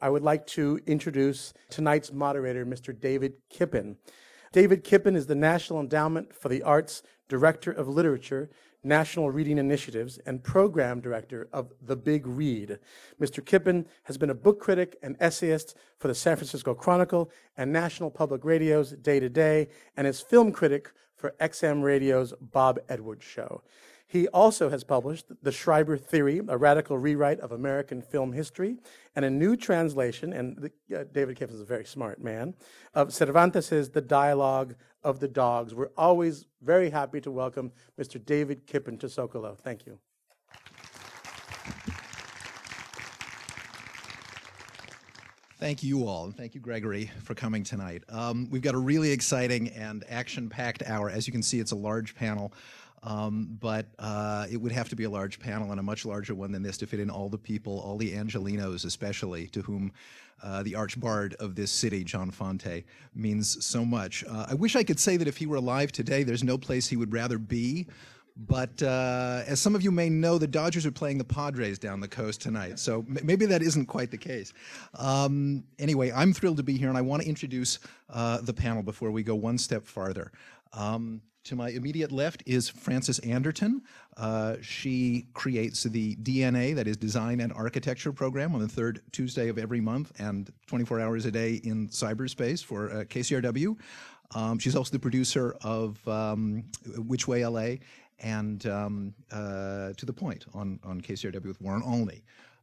I would like to introduce tonight's moderator, Mr. David Kipen. David Kipen is the National Endowment for the Arts Director of Literature, National Reading Initiatives, and Program Director of The Big Read. Mr. Kipen has been a book critic and essayist for the San Francisco Chronicle and National Public Radio's Day to Day, and is film critic for XM Radio's Bob Edwards Show. He also has published The Schreiber Theory, a radical rewrite of American film history, and a new translation, and the, uh, David Kipen is a very smart man, of Cervantes' The Dialogue of the Dogs. We're always very happy to welcome Mr. David Kipen to Zócalo. Thank you. Thank you all, and thank you, Gregory, for coming tonight. Um, we've got a really exciting and action packed hour. As you can see, it's a large panel. Um, but uh, it would have to be a large panel and a much larger one than this to fit in all the people, all the Angelinos especially, to whom uh, the archbard of this city, John Fante, means so much. Uh, I wish I could say that if he were alive today, there's no place he would rather be. But uh, as some of you may know, the Dodgers are playing the Padres down the coast tonight. So m- maybe that isn't quite the case. Um, anyway, I'm thrilled to be here, and I want to introduce uh, the panel before we go one step farther. Um, to my immediate left is Frances Anderton. Uh, she creates the DNA, that is Design and Architecture program, on the third Tuesday of every month and 24 hours a day in cyberspace for uh, KCRW. Um, she's also the producer of um, Which Way LA and um, uh, To the Point on, on KCRW with Warren Olney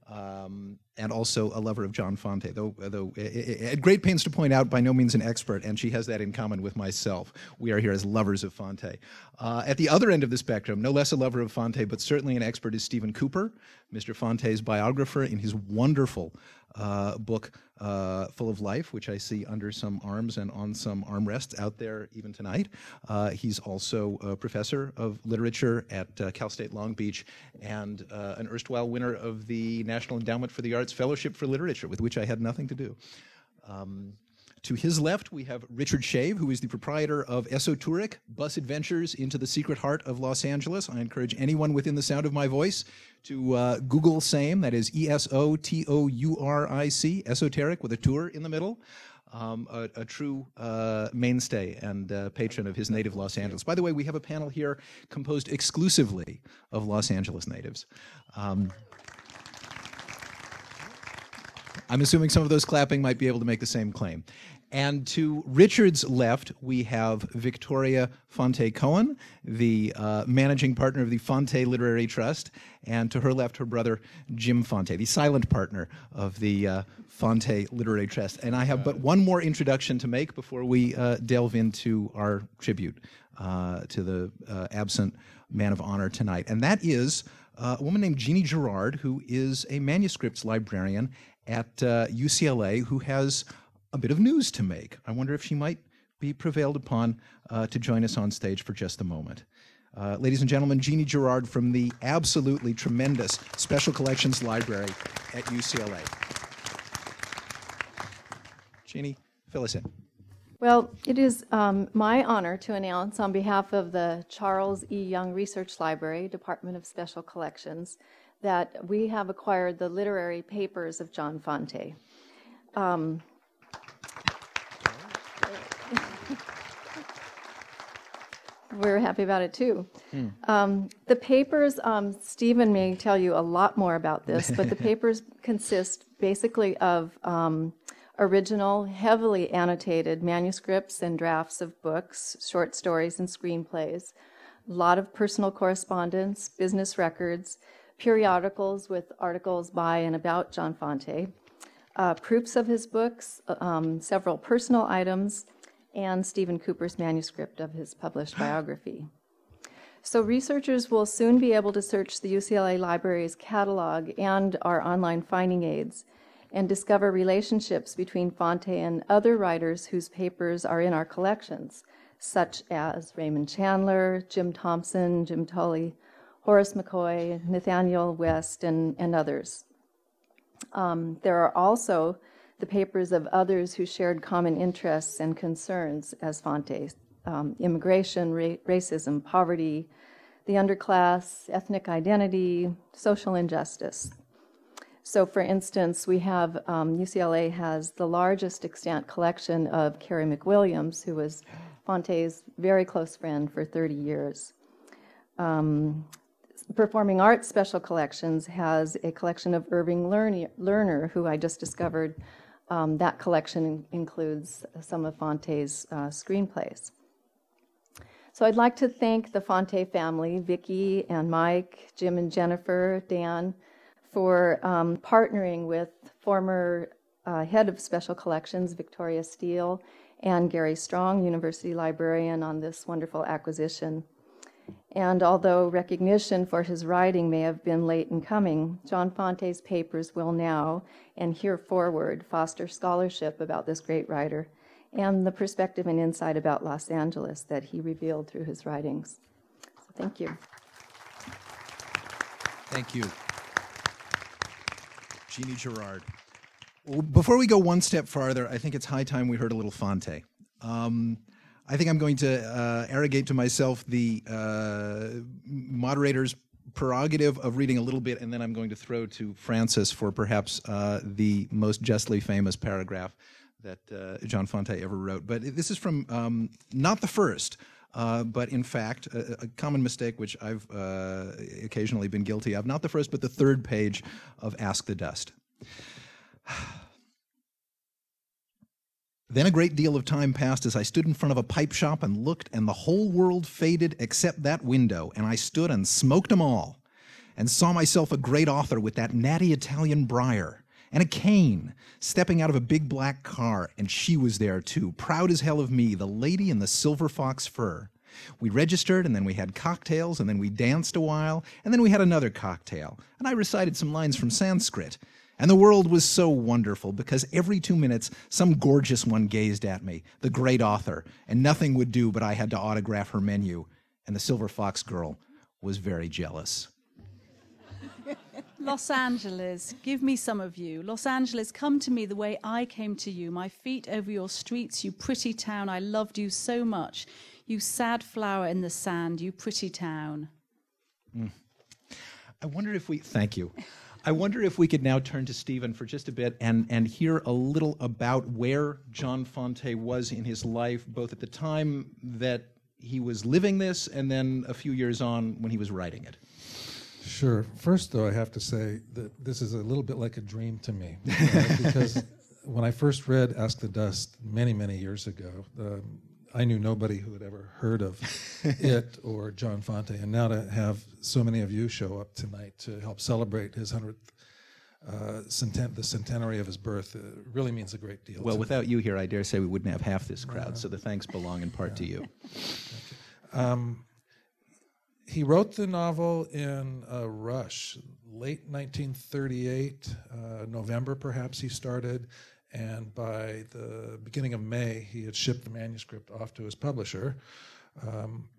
um, and also a lover of John Fante, though, though at great pains to point out, by no means an expert, and she has that in common with myself. We are here as lovers of Fante. Uh, at the other end of the spectrum, no less a lover of Fante, but certainly an expert, is Stephen Cooper, Mr. Fante's biographer, in his wonderful uh, book, uh, Full of Life, which I see under some arms and on some armrests out there even tonight. Uh, he's also a professor of literature at uh, Cal State Long Beach and uh, an erstwhile winner of the National Endowment for the Arts Fellowship for Literature, with which I had nothing to do. Um, to his left, we have Richard Schave, who is the proprietor of Esotouric, Bus Adventures into the Secret Heart of Los Angeles. I encourage anyone within the sound of my voice to uh, Google same, that is E S O T O U R I C, esoteric with a tour in the middle. Um, a, a, true uh, mainstay and uh, patron of his native Los Angeles. By the way, we have a panel here composed exclusively of Los Angeles natives. Um, I'm assuming some of those clapping might be able to make the same claim. And to Richard's left, we have Victoria Fante Cohen, the uh, managing partner of the Fante Literary Trust. And to her left, her brother, Jim Fante, the silent partner of the uh, Fante Literary Trust. And I have but one more introduction to make before we uh, delve into our tribute uh, to the uh, absent man of honor tonight. And that is uh, a woman named Genie Guerard, who is a manuscripts librarian at UCLA, who has a bit of news to make. I wonder if she might be prevailed upon uh, to join us on stage for just a moment. Uh, ladies and gentlemen, Genie Guerard from the absolutely tremendous Special Collections Library at UCLA. Genie, fill us in. Well, it is um, my honor to announce on behalf of the Charles E. Young Research Library, Department of Special Collections, that we have acquired the literary papers of John Fante. Um, we're happy about it too. Mm. Um, the papers, um, Stephen may tell you a lot more about this, but the papers consist basically of um, original, heavily annotated manuscripts and drafts of books, short stories, and screenplays, a lot of personal correspondence, business records, periodicals with articles by and about John Fante, uh, proofs of his books, um, several personal items and Stephen Cooper's manuscript of his published biography. So, researchers will soon be able to search the UCLA Library's catalog and our online finding aids and discover relationships between Fante and other writers whose papers are in our collections, such as Raymond Chandler, Jim Thompson, Jim Tully, Horace McCoy, Nathanael West, and, and others. Um, there are also the papers of others who shared common interests and concerns as Fante um, immigration, ra- racism, poverty, the underclass, ethnic identity, social injustice. So, for instance, we have um, UCLA has the largest extant collection of Carey McWilliams, who was Fante's very close friend for 30 years. Um, Performing Arts Special Collections has a collection of Irving Lerner, who I just discovered. Um, that collection includes some of Fante's uh, screenplays. So I'd like to thank the Fante family, Vicki and Mike, Jim and Jennifer, Dan, for um, partnering with former uh, head of special collections, Victoria Steele, and Gary Strong, university librarian, on this wonderful acquisition. And although recognition for his writing may have been late in coming, John Fante's papers will now and here forward foster scholarship about this great writer and the perspective and insight about Los Angeles that he revealed through his writings. So thank you. Thank you. Genie Guerard. before we go one step farther, I think it's high time we heard a little Fante. Um, I think I'm going to uh, arrogate to myself the uh, moderator's prerogative of reading a little bit, and then I'm going to throw to Frances for perhaps uh, the most justly famous paragraph that uh, John Fante ever wrote. But this is from um, not the first. Uh, but in fact, a, a, common mistake which I've uh, occasionally been guilty of, not the first, but the third page of Ask the Dust. Then a great deal of time passed as I stood in front of a pipe shop and looked, and the whole world faded except that window, and I stood and smoked 'em all, and saw myself a great author with that natty Italian briar, and a cane, stepping out of a big black car, and she was there too, proud as hell of me, the lady in the silver fox fur. We registered, and then we had cocktails, and then we danced a while, and then we had another cocktail, and I recited some lines from Sanskrit. And the world was so wonderful because every two minutes some gorgeous one gazed at me, the great author, and nothing would do but I had to autograph her menu. And the Silver Fox girl was very jealous. Los Angeles, give me some of you. Los Angeles, come to me the way I came to you. My feet over your streets, you pretty town. I loved you so much. You sad flower in the sand, you pretty town. Mm. I wonder if we. Thank you. I wonder if we could now turn to Stephen for just a bit and, and hear a little about where John Fante was in his life, both at the time that he was living this and then a few years on when he was writing it. Sure. First, though, I have to say that this is a little bit like a dream to me uh, because when I first read Ask the Dust many, many years ago, um, I knew nobody who had ever heard of it or John Fante, and now to have so many of you show up tonight to help celebrate his hundredth uh, centen- the centenary of his birth uh, really means a great deal. Well, without me. you here, I dare say we wouldn't have half this crowd. So the thanks belong in part yeah. to you. you. Um, he wrote the novel in a rush, late 1938, uh, November perhaps he started, and by the beginning of May, he had shipped the manuscript off to his publisher. Um,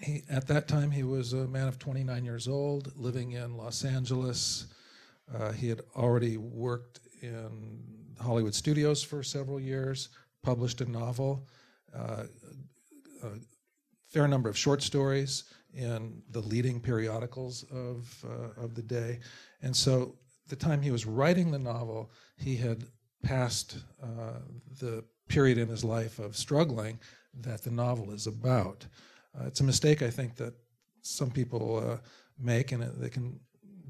he, at that time, he was a man of 29 years old, living in Los Angeles. Uh, he had already worked in Hollywood studios for several years, published a novel, uh, a fair number of short stories in the leading periodicals of, uh, of the day. And so, the time he was writing the novel, he had past uh, the period in his life of struggling that the novel is about. Uh, it's a mistake I think that some people uh, make, and it, they can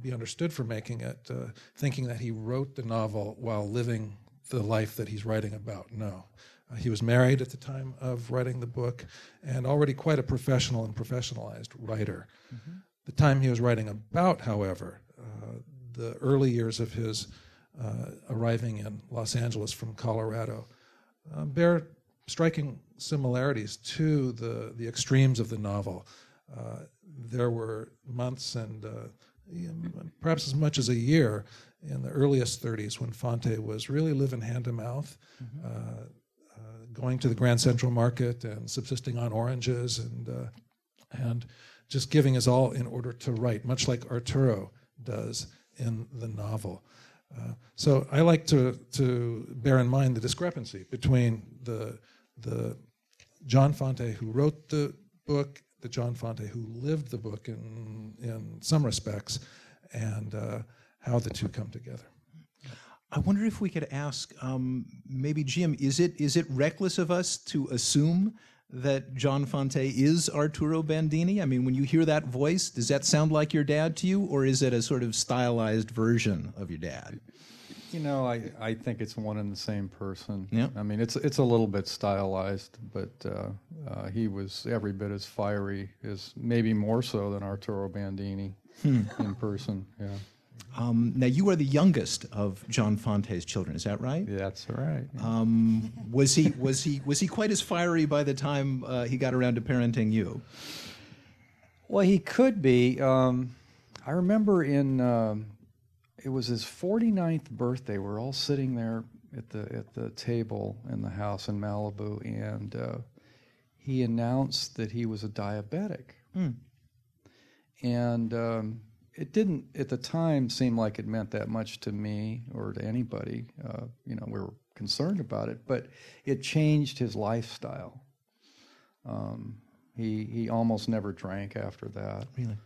be understood for making it, uh, thinking that he wrote the novel while living the life that he's writing about. No. Uh, he was married at the time of writing the book and already quite a professional and professionalized writer. Mm-hmm. The time he was writing about, however, uh, the early years of his arriving in Los Angeles from Colorado uh, bear striking similarities to the, the extremes of the novel. Uh, there were months and perhaps as much as a year in the earliest 30s when Fante was really living hand to mouth, mm-hmm. uh, uh, going to the Grand Central Market and subsisting on oranges and uh, and just giving his all in order to write, much like Arturo does in the novel. So I like to to bear in mind the discrepancy between the the John Fante who wrote the book, the John Fante who lived the book in in some respects, and uh, how the two come together. I wonder if we could ask, um, maybe Jim, is it is it reckless of us to assume that John Fante is Arturo Bandini? I mean, when you hear that voice, does that sound like your dad to you, or is it a sort of stylized version of your dad? You know, I, I think it's one and the same person. Yeah. I mean, it's it's a little bit stylized, but uh, uh, he was every bit as fiery as maybe more so than Arturo Bandini in person. Yeah. Um, now, you are the youngest of John Fante's children, is that right? yeah, that's right. Um, was he was he was he quite as fiery by the time uh, he got around to parenting you? Well, he could be. Um, I remember in um, it was his 49th birthday. We're all sitting there at the at the table in the house in Malibu, and uh, he announced that he was a diabetic. And um, it didn't at the time seem like it meant that much to me or to anybody. Uh, you know, we were concerned about it, but it changed his lifestyle. Um, he he almost never drank after that. Really?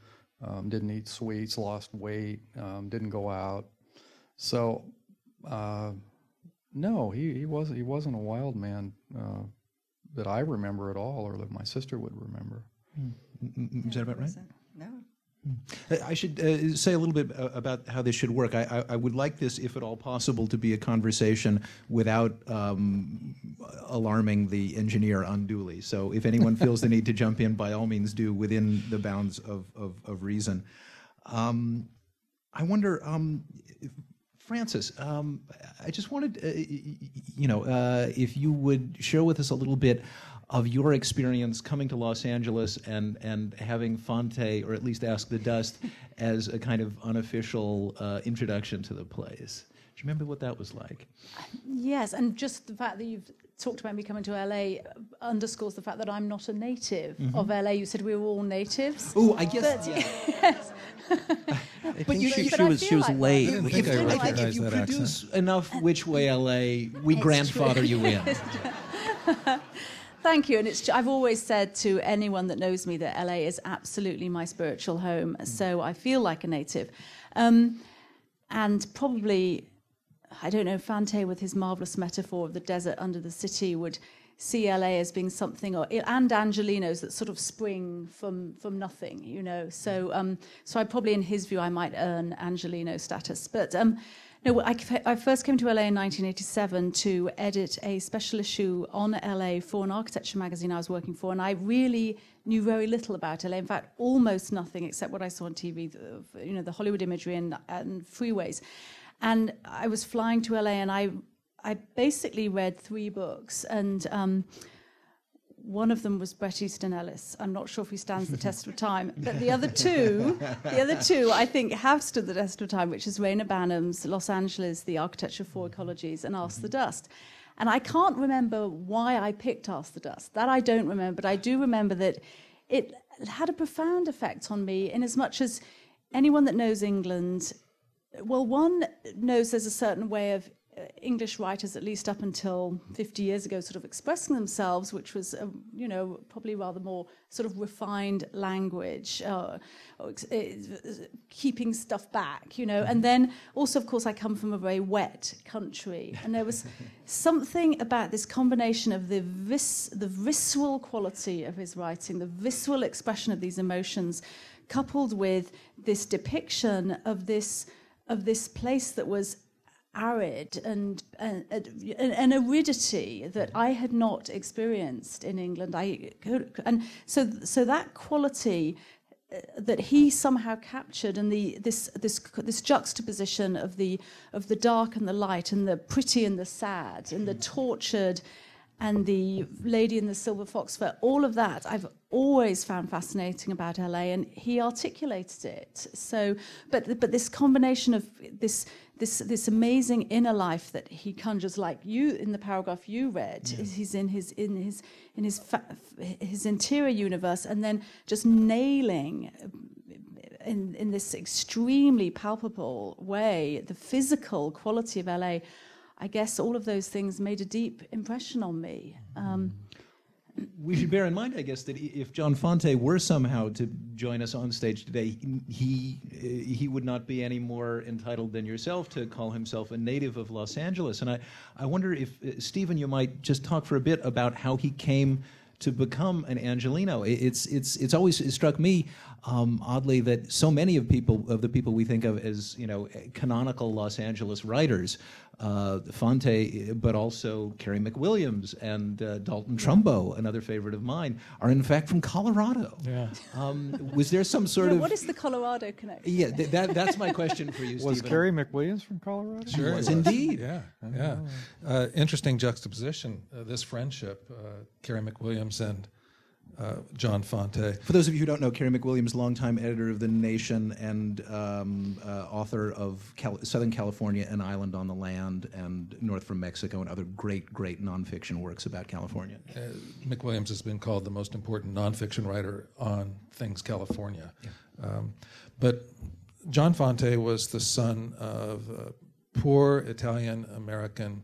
Um, didn't eat sweets, lost weight, um, didn't go out. So, uh, no, he, he was he wasn't a wild man uh, that I remember at all, or that my sister would remember. Is that about right? No. I should uh, say a little bit uh, about how this should work. I, I, I would like this, if at all possible, to be a conversation without um, alarming the engineer unduly. So, if anyone feels the need to jump in, by all means do within the bounds of, of, of reason. Um, I wonder, um, Frances, um, I just wanted, uh, you know, uh, if you would share with us a little bit of your experience coming to Los Angeles and, and having Fante, or at least Ask the Dust, as a kind of unofficial uh, introduction to the place. Do you remember what that was like? Yes, and just the fact that you've talked about me coming to LA underscores the fact that I'm not a native of LA. You said we were all natives. Oh, I guess. But- yeah. yes. I think you- she, you- she but I was she was like late. I If, think I if- recognize if you that produce enough Which Way LA, we grandfather you in. Thank you. And it's, I've always said to anyone that knows me that LA is absolutely my spiritual home. So I feel like a native. Um, and probably, I don't know, Fante with his marvelous metaphor of the desert under the city would see LA as being something, or, and Angelinos that sort of spring from, from nothing, you know. So, um, so I probably, in his view, I might earn Angelino status. But um, no, I, I first came to LA in 1987 to edit a special issue on LA for an architecture magazine I was working for, and I really knew very little about LA. In fact, almost nothing except what I saw on TV, the, you know, the Hollywood imagery and, and freeways. And I was flying to LA, and I, I basically read three books, and um, one of them was Bret Easton Ellis. I'm not sure if he stands the test of time, but the other two, the other two, I think have stood the test of time, which is Reyner Banham's Los Angeles: The Architecture for mm-hmm. Ecologies and Ask the mm-hmm. Dust. And I can't remember why I picked Ask the Dust. That I don't remember, but I do remember that it had a profound effect on me, in as much as anyone that knows England, well, one knows there's a certain way of English writers, at least up until 50 years ago, sort of expressing themselves, which was, uh, you know, probably rather more sort of refined language, uh, uh, keeping stuff back, you know. And then also, of course, I come from a very wet country, and there was something about this combination of the vis- the visceral quality of his writing, the visceral expression of these emotions, coupled with this depiction of this of this place that was arid and and, and aridity that I had not experienced in England. I and so so that quality uh, that he somehow captured and the this this this juxtaposition of the of the dark and the light and the pretty and the sad and the tortured and the lady in the silver fox fur all of that i've always found fascinating about la and he articulated it so but but this combination of this this this amazing inner life that he conjures like you in the paragraph you read is he's in his in his in his fa- his interior universe and then just nailing in in this extremely palpable way the physical quality of LA I guess all of those things made a deep impression on me. Um, we should bear in mind, I guess, that if John Fante were somehow to join us on stage today, he he would not be any more entitled than yourself to call himself a native of Los Angeles. And I, I wonder if uh, Stephen, you might just talk for a bit about how he came to become an Angelino. It's it's it's always it struck me um, oddly that so many of people of the people we think of as you know canonical Los Angeles writers, uh, Fante, but also Carey McWilliams and uh, Dalton Trumbo, another favorite of mine, are in fact from Colorado. Yeah. Um, was there some sort yeah, of what is the Colorado connection? Yeah, th- that that's my question for you. Was Stephen. Carey McWilliams from Colorado? Sure, was indeed. Yeah, yeah. Uh, interesting juxtaposition. Uh, this friendship, uh, Carey McWilliams and uh, John Fante. For those of you who don't know, Carey McWilliams, longtime editor of The Nation and um, uh, author of Cal- Southern California, An Island on the Land, and North from Mexico, and other great, great nonfiction works about California. Uh, McWilliams has been called the most important nonfiction writer on things California. Um, but John Fante was the son of a poor Italian American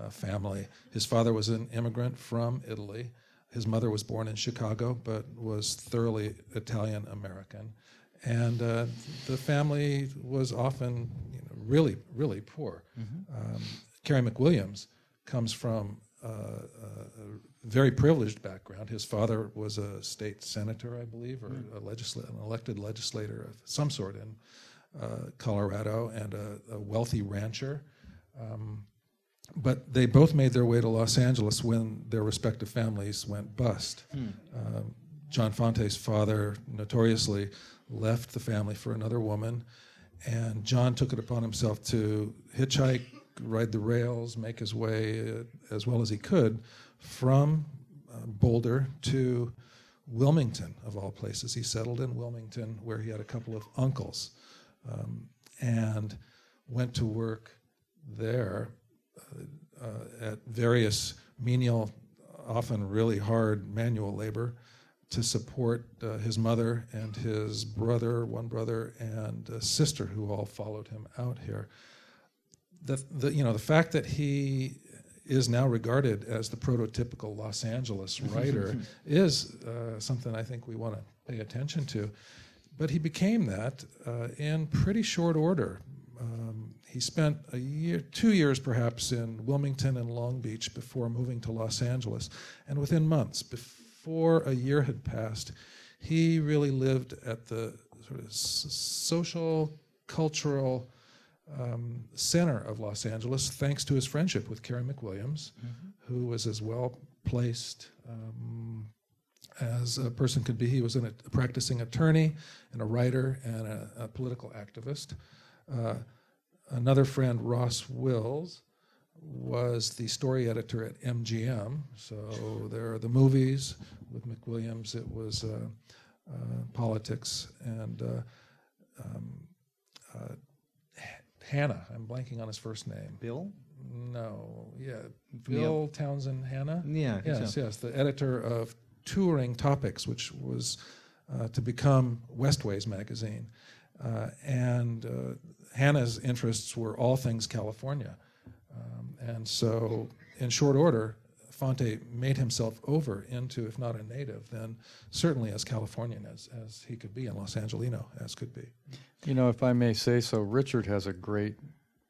uh, family. His father was an immigrant from Italy. His mother was born in Chicago, but was thoroughly Italian American. And uh, the family was often you know, really, really poor. Um, Carey McWilliams comes from uh, a very privileged background. His father was a state senator, I believe, or a legisla- an elected legislator of some sort in uh, Colorado, and a, a wealthy rancher. Um, but they both made their way to Los Angeles when their respective families went bust. Um, John Fante's father notoriously left the family for another woman, and John took it upon himself to hitchhike, ride the rails, make his way uh, as well as he could from uh, Boulder to Wilmington, of all places. He settled in Wilmington, where he had a couple of uncles, um, and went to work there at various menial, often really hard manual labor to support uh, his mother and his brother, one brother, and a sister who all followed him out here. The, the, you know, the fact that he is now regarded as the prototypical Los Angeles writer is uh, something I think we want to pay attention to. But he became that uh, in pretty short order. Um, he spent a year, two years perhaps, in Wilmington and Long Beach before moving to Los Angeles. And within months, before a year had passed, he really lived at the sort of social, cultural um, center of Los Angeles, thanks to his friendship with Carey McWilliams, who was as well placed um, as a person could be. He was an, a practicing attorney and a writer and a, a political activist. Uh, another friend, Ross Wills, was the story editor at MGM. So there are the movies with McWilliams. It was uh, uh, politics and uh, um, uh, Hanna. I'm blanking on his first name. Bill? No, yeah, Bill Townsend Hanna. Yeah, Yes, so. yes, the editor of Touring Topics, which was uh, to become Westways magazine. Uh, and uh, Hanna's interests were all things California. Um, and so, in short order, Fante made himself over into, if not a native, then certainly as Californian as, as he could be, and Los Angelino as could be. You know, if I may say so, Richard has a great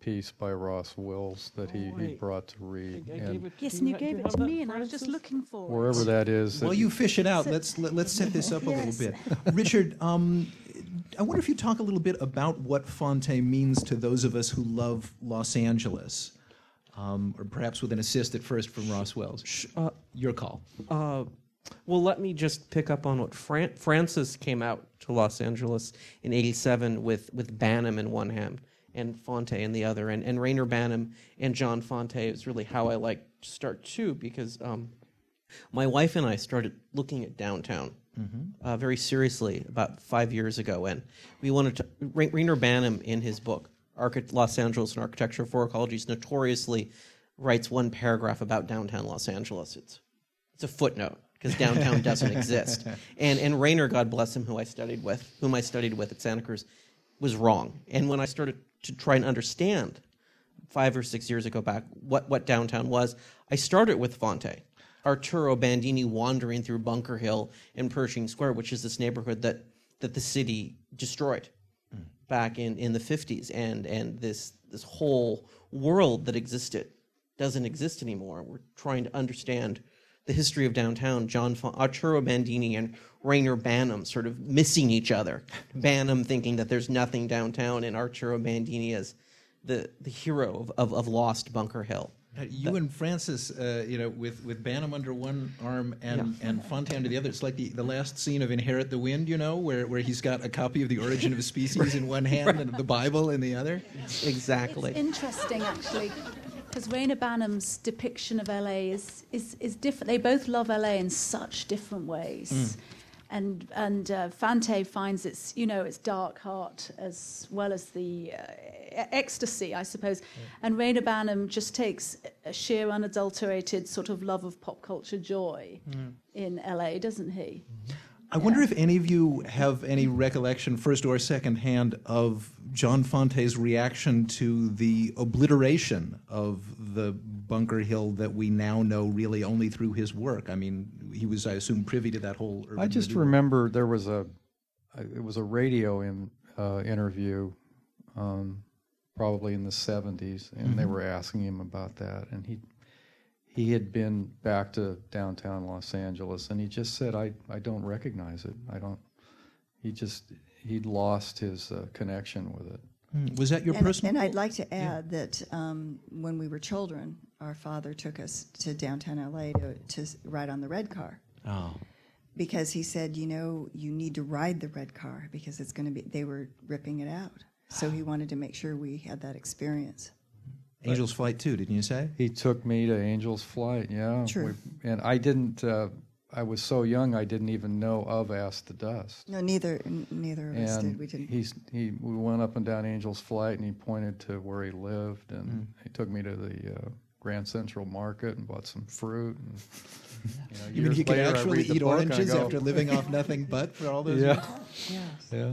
piece by Ross Wills that he, he brought to read. I, I and it. Yes, and you ha- gave it to me, and I was just looking for it. wherever that is. While that- you fish it out, let's let, let's set this up a Yes. little bit. Richard, um, I wonder if you talk a little bit about what Fante means to those of us who love Los Angeles, um, or perhaps with an assist at first from Ross Wills. Sh- Uh, Your call. uh, well, let me just pick up on what Fran- Frances came out to Los Angeles in '87 with with Banham in one hand and Fante in the other, and and Reyner Banham and John Fante is really how I like to start too, because um, my wife and I started looking at downtown uh, very seriously about five years ago, and we wanted to. Ra- Reyner Banham, in his book Archi- Los Angeles and Architecture for Ecologies, notoriously writes one paragraph about downtown Los Angeles. It's it's a footnote because downtown doesn't exist. And and Reyner, God bless him, who I studied with, whom I studied with at Santa Cruz, was wrong. And when I started to try and understand five or six years ago back what what downtown was, I started with Fante. Arturo Bandini wandering through Bunker Hill and Pershing Square, which is this neighborhood that, that the city destroyed mm. back in, in the 50s. And, and this, this whole world that existed doesn't exist anymore. We're trying to understand the history of downtown. John Fon- Arturo Bandini and Reyner Banham sort of missing each other. Banham thinking that there's nothing downtown, and Arturo Bandini as the, the hero of, of, of Lost Bunker Hill. Uh, You and Frances, uh, you know, with, with Banham under one arm and, and Fante under the other, it's like the, the last scene of Inherit the Wind, you know, where, where he's got a copy of The Origin of Species in one hand and the Bible in the other. Exactly. It's interesting, actually, because Reyner Banham's depiction of LA is, is, is different. They both love LA in such different ways. And, and uh, Fante finds its, you know, its dark heart as well as the uh, ecstasy, I suppose. And Reyner Banham just takes a sheer, unadulterated sort of love of pop culture joy in LA, doesn't he? I wonder if any of you have any recollection, first or second hand, of John Fante's reaction to the obliteration of the Bunker Hill that we now know really only through his work. I mean, he was, I assume, privy to that whole. urban I just renewal. remember there was a, it was a radio in, uh, interview, um, probably in the '70s, and they were asking him about that, and he he had been back to downtown Los Angeles, and he just said, "I I don't recognize it. I don't." He just he'd lost his uh, connection with it. Hmm. Was that your And, personal? and I'd like to add that um, when we were children, our father took us to downtown LA to, to ride on the red car oh. because he said, you know, you need to ride the red car because it's going to be, they were ripping it out. So he wanted to make sure we had that experience. Angel's Flight too, didn't you say? He took me to Angel's Flight, yeah. True. We- and I didn't. Uh, I was so young, I didn't even know of Ask the Dust. No, neither n- neither of us did. We didn't. he's he we went up and down Angel's Flight, and he pointed to where he lived, and Mm. he took me to the uh, Grand Central Market and bought some fruit. And, you, know, You mean years you could later, I actually eat book and I oranges go, after living off nothing but for all those Yeah, yes. yeah.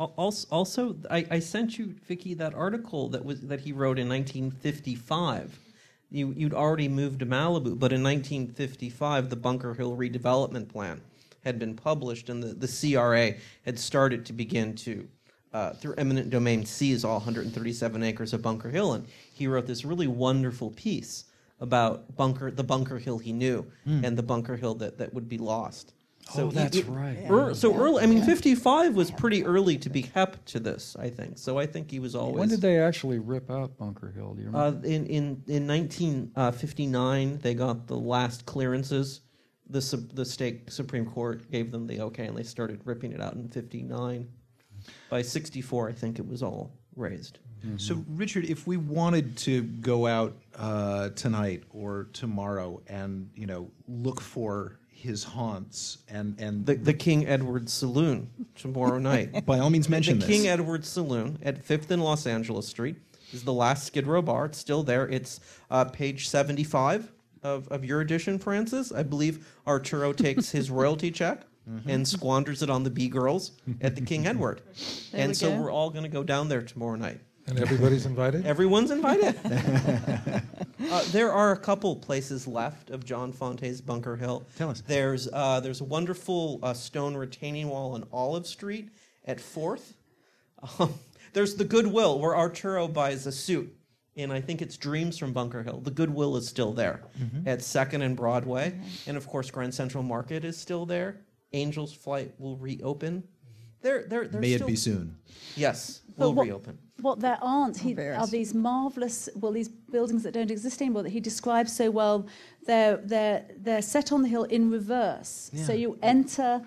Al- Also, also I, I sent you, Vicky, that article that was that he wrote in 1955. You, you'd already moved to Malibu, but in 1955, the Bunker Hill redevelopment plan had been published, and the, the CRA had started to begin to, uh, through eminent domain, seize all 137 acres of Bunker Hill. And he wrote this really wonderful piece about Bunker, the Bunker Hill he knew, and the Bunker Hill that, that would be lost. Oh, that's he- right. Ear- so early, I mean, 55 was pretty early to be kept to this, I think. So I think he was always. When did they actually rip out Bunker Hill? Do you Uh, remember? in in in 1959, they got the last clearances. The sub, the state supreme court gave them the okay, and they started ripping it out in 59. By 64, I think it was all razed. So, Richard, if we wanted to go out uh, tonight or tomorrow and you know look for his haunts and and The the King Edward Saloon tomorrow night. by all means mention the this. King Edward Saloon at Fifth and Los Angeles Street is the last Skid Row bar. It's still there. It's uh, page seventy-five of, of your edition, Frances. I believe Arturo takes his royalty check Mm-hmm. and squanders it on the B girls at the King Edward. There and we so go. we're all going to go down there tomorrow night. And everybody's invited? Everyone's invited. uh, there are a couple places left of John Fante's Bunker Hill. Tell us. There's uh, there's a wonderful uh, stone retaining wall on Olive Street at Fourth. Um, there's the Goodwill where Arturo buys a suit. And I think it's Dreams from Bunker Hill. The Goodwill is still there Mm-hmm. at Second and Broadway, and of course Grand Central Market is still there. Angel's Flight will reopen. They're, they're, they're May still, it be soon. Yes, But will what- reopen. What there aren't he, are these marvelous, well, these buildings that don't exist anymore that he describes so well. They're, they're, they're set on the hill in reverse. So you enter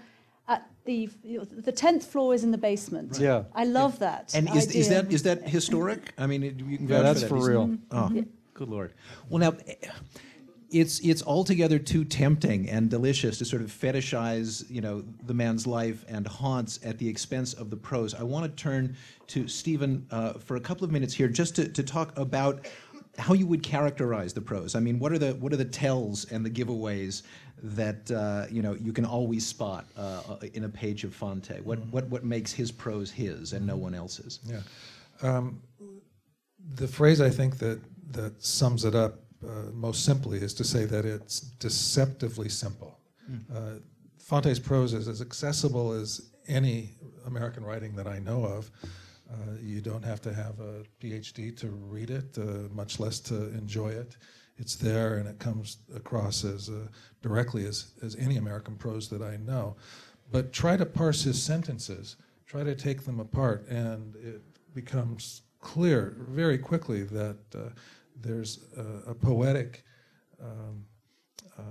at the, the 10th floor is in the basement. Yeah. I love that. And is, is that is that historic? I mean, it, you can Yeah, vouch that's that. for Is- real. Oh, good lord. Well, now it's it's altogether too tempting and delicious to sort of fetishize, you know, the man's life and haunts at the expense of the prose. I want to turn to Stephen uh, for a couple of minutes here, just to, to talk about how you would characterize the prose. I mean, what are the what are the tells and the giveaways that uh, you know you can always spot uh, in a page of Fante? What what what makes his prose his and no one else's? Yeah. Um, the phrase I think that, that sums it up uh, most simply is to say that it's deceptively simple. Uh, Fante's prose is as accessible as any American writing that I know of. Uh, you don't have to have a PhD to read it, uh, much less to enjoy it. It's there and it comes across as uh, directly as, as any American prose that I know. But try to parse his sentences, try to take them apart, and it becomes clear very quickly that uh, there's a, a poetic um, uh,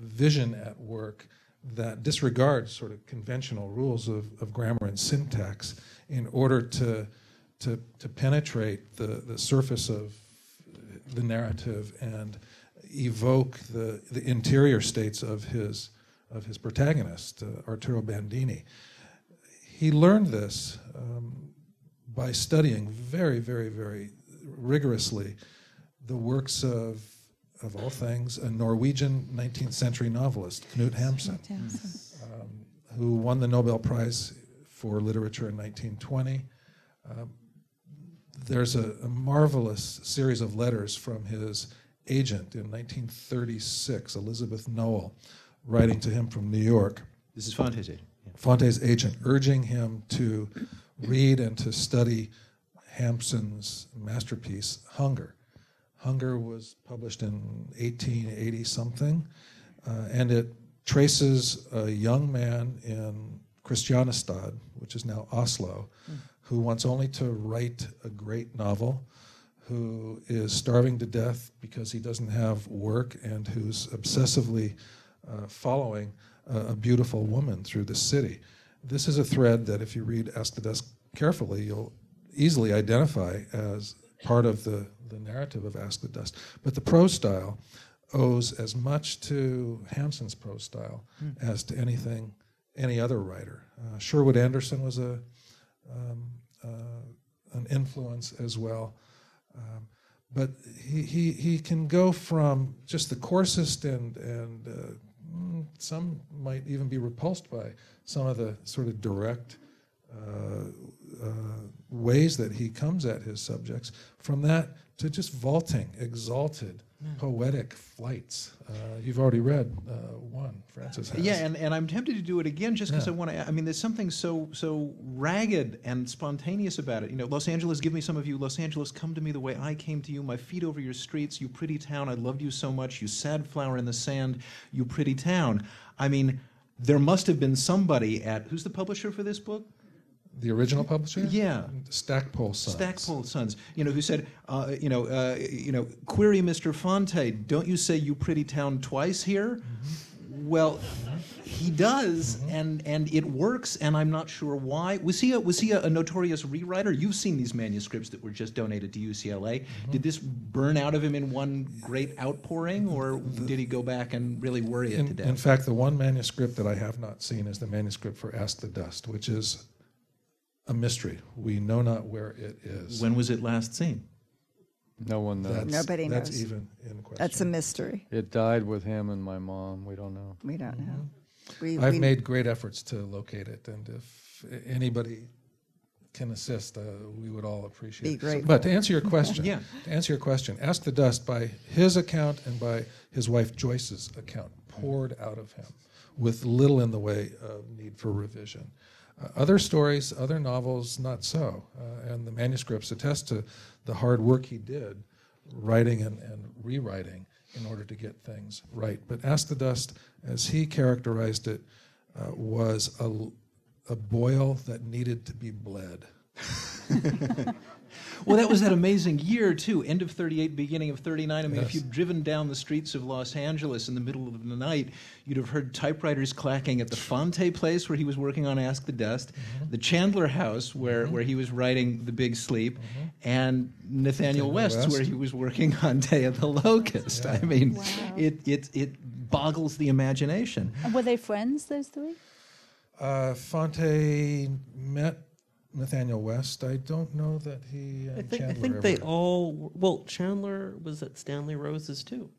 vision at work that disregards sort of conventional rules of, of grammar and syntax in order to, to, to penetrate the, the surface of the narrative and evoke the, the interior states of his, of his protagonist, uh, Arturo Bandini. He learned this um, by studying very, very, very rigorously the works of, of all things, a Norwegian 19th century novelist, Knut Hamsun, um, who won the Nobel Prize for Literature in 1920. Um, there's a, a, marvelous series of letters from his agent in 1936, Elizabeth Nowell, writing to him from New York. This is Fante's agent. Yeah. Fante's agent, urging him to read and to study Hamsun's masterpiece, Hunger. Hunger was published in 1880 something, uh, and it traces a young man in Kristiania, which is now Oslo, mm. who wants only to write a great novel, who is starving to death because he doesn't have work, and who's obsessively uh, following a, a beautiful woman through the city. This is a thread that, if you read Ask the Dust carefully, you'll easily identify as part of the, the narrative of Ask the Dust. But the prose style owes as much to Hamsun's prose style mm. as to anything, any other writer. Uh, Sherwood Anderson was a, um, uh, an influence as well. Um, but he, he, he can go from just the coarsest and, and uh, mm, some might even be repulsed by some of the sort of direct uh, uh, ways that he comes at his subjects, from that to just vaulting, exalted, poetic flights. Uh, you've already read uh, one, Frances has. Yeah, and, and I'm tempted to do it again just because yeah. I want to. I mean, there's something so so ragged and spontaneous about it. You know, Los Angeles, give me some of you. Los Angeles, come to me the way I came to you. My feet over your streets, you pretty town. I loved you so much. You sad flower in the sand, you pretty town. I mean, there must have been somebody at who's the publisher for this book? The original publisher? Yeah, Stackpole Sons. Stackpole Sons. You know, who said, uh, you know, uh, you know, query Mr. Fante, don't you say "you pretty town" twice here? Mm-hmm. Well, he does, mm-hmm. and and it works, and I'm not sure why. Was he a, was he a, a, notorious rewriter? You've seen these manuscripts that were just donated to UCLA. Mm-hmm. Did this burn out of him in one great outpouring, or the, did he go back and really worry it to death? In fact, the one manuscript that I have not seen is the manuscript for Ask the Dust, which is a mystery. We know not where it is. When was it last seen? No one knows. That's, Nobody that's knows. even in question. That's a mystery. It died with him and my mom. We don't know. We don't know. We, I've we- made great efforts to locate it, and if anybody can assist, uh, we would all appreciate Be it. grateful. But to answer your question, Yeah. to answer your question, Ask the Dust by his account and by his wife Joyce's account poured out of him with little in the way of need for revision. Other stories, other novels, not so. Uh, and the manuscripts attest to the hard work he did writing and, and rewriting in order to get things right. But Ask the Dust, as he characterized it, uh, was a, a boil that needed to be bled. well, that was that amazing year, too. End of 38, beginning of 39. I mean, yes. if you'd driven down the streets of Los Angeles in the middle of the night, you'd have heard typewriters clacking at the Fante place where he was working on Ask the Dust, mm-hmm. the Chandler house where, mm-hmm. where he was writing The Big Sleep, mm-hmm. and Nathanael, West, West, where he was working on Day of the Locust. Yeah. I mean, wow. it, it, it boggles the imagination. And were they friends, those three? Uh, Fante met Nathanael West. I don't know that he. I think, Chandler I think ever. they all. Well, Chandler was at Stanley Rose's too.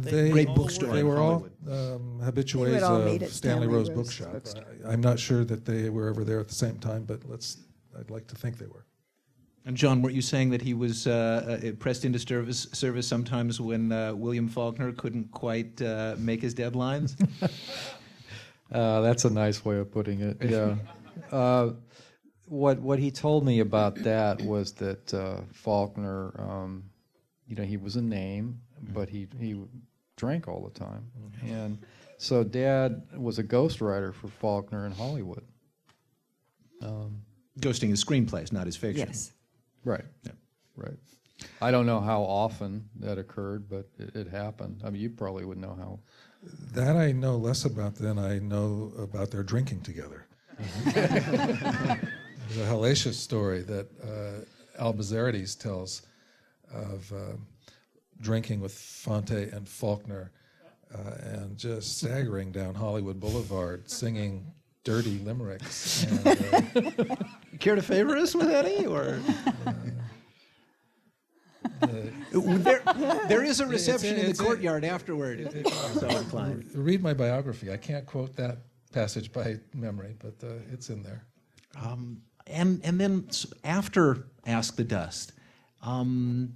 They, Great bookstore. They were all um, habitués all of Stanley, at Stanley Rose, Rose Bookshop. Bookstore. I, I'm not sure that they were ever there at the same time, but let's. I'd like to think they were. And John, weren't you saying that he was uh, uh, pressed into service, service sometimes when uh, William Faulkner couldn't quite uh, make his deadlines? Uh, that's a nice way of putting it. Yeah. What what he told me about that was that uh, Faulkner, um, you know, he was a name, but he he drank all the time, and so Dad was a ghostwriter for Faulkner in Hollywood. Um, Ghosting his screenplays, not his fiction. Yes. right. Yeah. Right. I don't know how often that occurred, but it, it happened. I mean, you probably would know how. That I know less about than I know about their drinking together. There's a hellacious story that uh, A.I. Bezzerides tells of uh, drinking with Fante and Faulkner uh, and just staggering down Hollywood Boulevard singing dirty limericks. And, uh, Care to favor us with any, or there, there is a reception in it's- the courtyard afterward. so inclined. read my biography. I can't quote that passage by memory, but uh, it's in there. Um, and and then after Ask the Dust, um,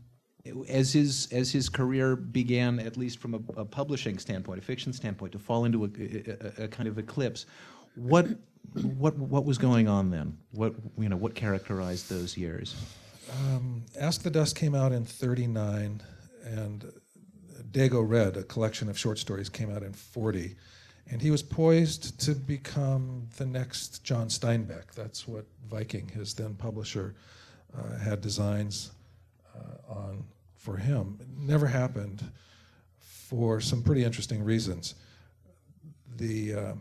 as his as his career began, at least from a, a publishing standpoint, a fiction standpoint, to fall into a, a, a kind of eclipse, what what what was going on then? What you know what characterized those years? Ask the Dust came out in 39, and Dago Red, a collection of short stories, came out in 40. And he was poised to become the next John Steinbeck. That's what Viking, his then publisher, uh, had designs uh, on for him. It never happened for some pretty interesting reasons. The uh,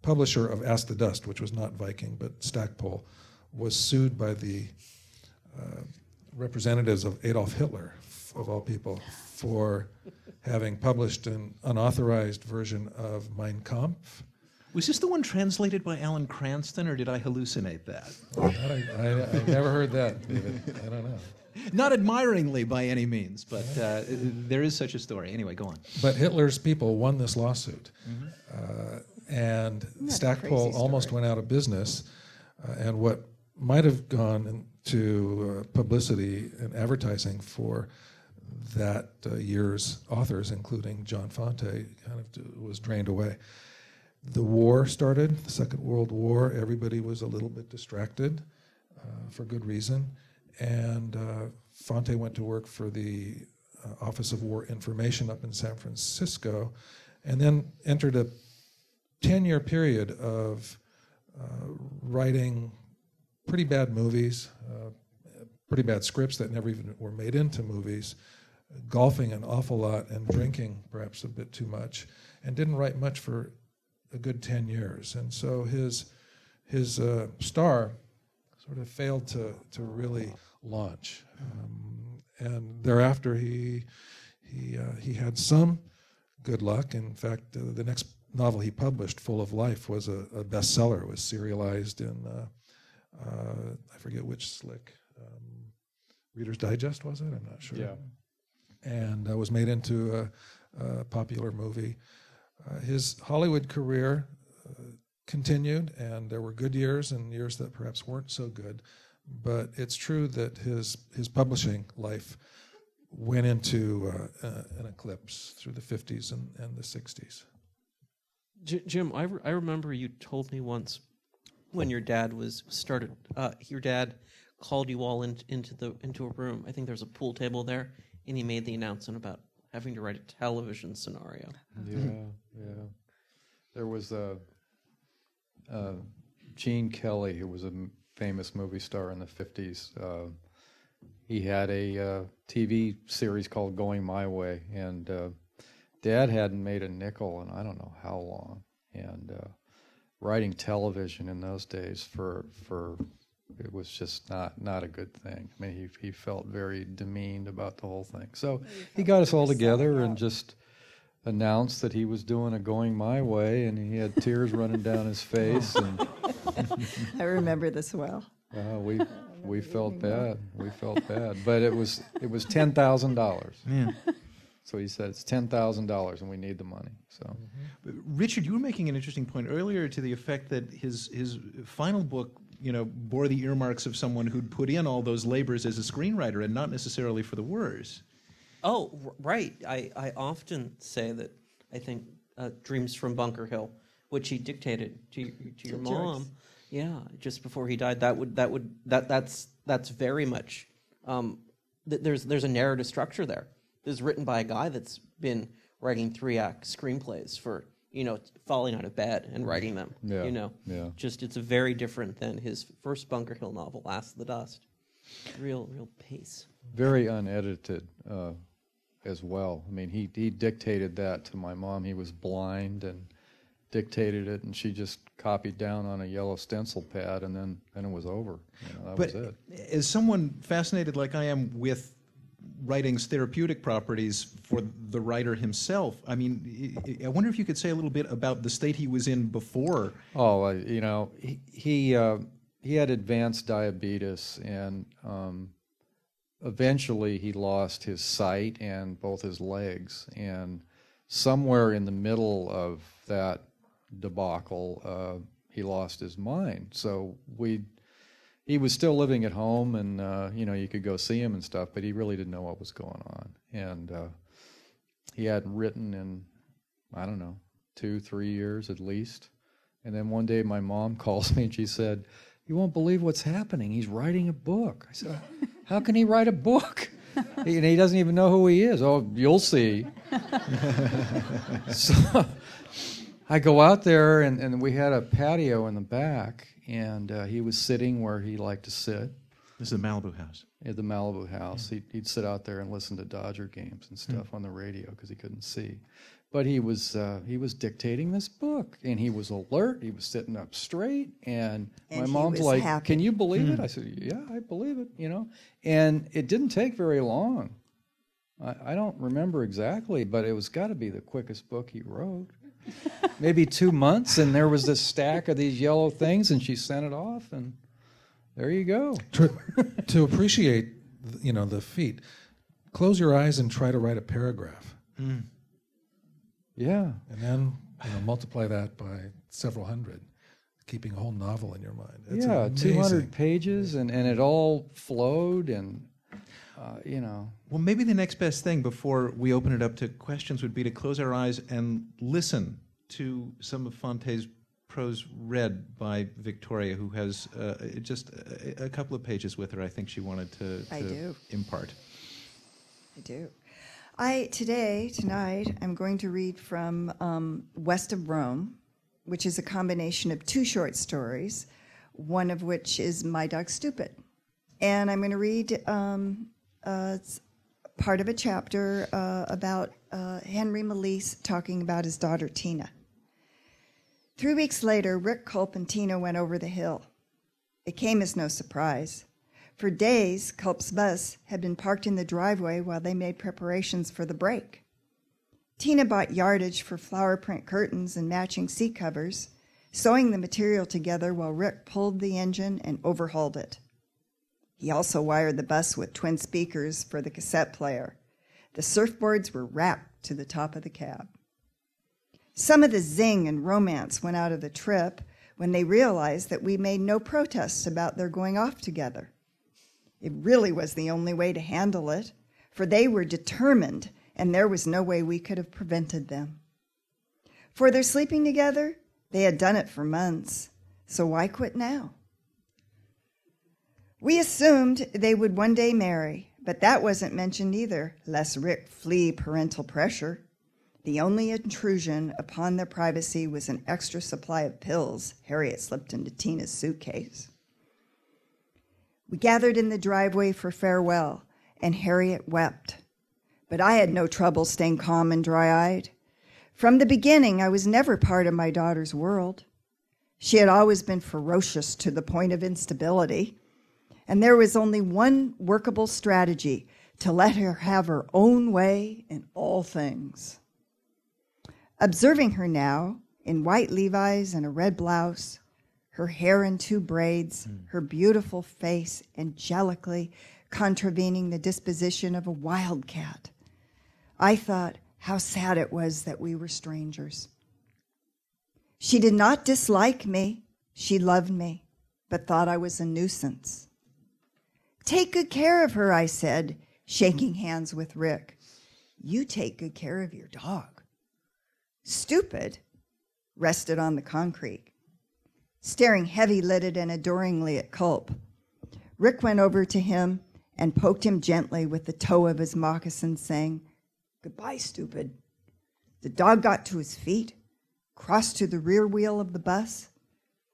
publisher of Ask the Dust, which was not Viking but Stackpole, was sued by the representatives of Adolf Hitler, of all people, for having published an unauthorized version of Mein Kampf. Was this the one translated by Alan Cranston, or did I hallucinate that? That I, I, I never heard that, David. I don't know. Not admiringly by any means, but uh, there is such a story. Anyway, go on. But Hitler's people won this lawsuit. Uh, and Stackpole almost went out of business. Uh, and what might have gone into uh, publicity and advertising for that uh, year's authors, including John Fante, kind of was drained away. The war started, the Second World War. Everybody was a little bit distracted uh, for good reason. And uh, Fante went to work for the uh, Office of War Information up in San Francisco, and then entered a 10 year period of uh, writing pretty bad movies, uh, pretty bad scripts that never even were made into movies, golfing an awful lot, and drinking perhaps a bit too much, and didn't write much for a good 10 years. And so his, his uh, star sort of failed to, to really launch. Um, and thereafter, he, he, uh, he had some good luck. In fact, uh, the next novel he published, Full of Life, was a, a bestseller. It was serialized in, uh, uh, I forget which slick, um, Reader's Digest, was it? I'm not sure. Yeah. And uh, was made into a, a popular movie. Uh, his Hollywood career uh, continued, and there were good years and years that perhaps weren't so good. But it's true that his his publishing life went into uh, uh, an eclipse through the 50s and, and the 60s. J- Jim, I, re- I remember you told me once when your dad was started. Your dad called you all in, into the into a room. I think there's a pool table there, and he made the announcement about having to write a television scenario. Yeah, yeah. There was a, uh, Gene Kelly, who was a famous movie star in the 50s. Uh, he had a uh, TV series called Going My Way, and uh, Dad hadn't made a nickel in I don't know how long. And uh, writing television in those days for for it was just not not a good thing. I mean, he he felt very demeaned about the whole thing. So he got us all together and just announced that he was doing a going my way, and he had tears running down his face, and I remember this well. uh, we we felt bad. We felt bad, but it was it was ten thousand dollars. Yeah. So he said it's ten thousand dollars, and we need the money. So Richard, you were making an interesting point earlier to the effect that his his final book you know, bore the earmarks of someone who'd put in all those labors as a screenwriter and not necessarily for the words. Oh, right. I, I often say that I think uh, Dreams from Bunker Hill, which he dictated to to your mom, yeah, just before he died. That would that would that that's that's very much. Um, th- there's there's a narrative structure there. This is written by a guy that's been writing three act screenplays for you know falling out of bed and writing them. Yeah, You know, yeah. just it's a very different than his first Bunker Hill novel, Ask the Dust. Real real pace. very unedited uh, as well. I mean, he he dictated that to my mom. He was blind and dictated it, and she just copied down on a yellow stencil pad, and then then it was over. You know, that But was it. as someone fascinated like I am with writing's therapeutic properties for the writer himself, I mean, I wonder if you could say a little bit about the state he was in before. Oh, I- you know, he he, uh, he had advanced diabetes, and um, eventually he lost his sight and both his legs. And somewhere in the middle of that debacle, uh, he lost his mind. So we, he was still living at home, and uh, you know, you could go see him and stuff, but he really didn't know what was going on, and uh, he hadn't written in, I don't know, two, three years at least. And then one day my mom calls me and she said, You won't believe what's happening. He's writing a book. I said, How can he write a book? He, and he doesn't even know who he is. Oh, you'll see. so I go out there and, and we had a patio in the back and uh, he was sitting where he liked to sit This is the Malibu house. at the Malibu house. He'd, he'd sit out there and listen to Dodger games and stuff on the radio because he couldn't see. But he was uh, he was dictating this book, and he was alert. He was sitting up straight, and, And my mom's like, happy. "Can you believe it?" I said, "Yeah, I believe it." You know, and it didn't take very long. I, I don't remember exactly, but it was got to be the quickest book he wrote. Maybe two months, and there was this stack of these yellow things, and she sent it off, and there you go. to, to appreciate you know the feat close your eyes and try to write a paragraph mm. Yeah. and then you know, multiply that by several hundred keeping a whole novel in your mind It's yeah, 200 pages, and, and it all flowed, and, uh, you know. Well, maybe the next best thing before we open it up to questions would be to close our eyes and listen to some of Fante's prose read by Victoria, who has uh, just a, a couple of pages with her. I think she wanted to, I do. impart. I do. I today tonight I'm going to read from um, West of Rome, which is a combination of two short stories, one of which is My Dog Stupid, and I'm going to read um, s- part of a chapter uh, about uh, Henry Molise talking about his daughter Tina. Three weeks later, Rick Culp and Tina went over the hill. It came as no surprise. For days, Culp's bus had been parked in the driveway while they made preparations for the break. Tina bought yardage for flower print curtains and matching seat covers, sewing the material together while Rick pulled the engine and overhauled it. He also wired the bus with twin speakers for the cassette player. The surfboards were wrapped to the top of the cab. Some of the zing and romance went out of the trip when they realized that we made no protests about their going off together. It really was the only way to handle it, for they were determined and there was no way we could have prevented them. For their sleeping together, they had done it for months, so why quit now? We assumed they would one day marry, but that wasn't mentioned either, lest Rick flee parental pressure. The only intrusion upon their privacy was an extra supply of pills Harriet slipped into Tina's suitcase. We gathered in the driveway for farewell, and Harriet wept. But I had no trouble staying calm and dry eyed. From the beginning, I was never part of my daughter's world. She had always been ferocious to the point of instability, and there was only one workable strategy to let her have her own way in all things. Observing her now, in white Levi's and a red blouse, her hair in two braids, hmm. her beautiful face angelically contravening the disposition of a wildcat, I thought how sad it was that we were strangers. She did not dislike me, she loved me, but thought I was a nuisance. Take good care of her, I said, shaking hands with Rick. You take good care of your dog. Stupid rested on the concrete, staring heavy lidded and adoringly at Culp. Rick went over to him and poked him gently with the toe of his moccasin, saying, Goodbye, stupid. The dog got to his feet, crossed to the rear wheel of the bus,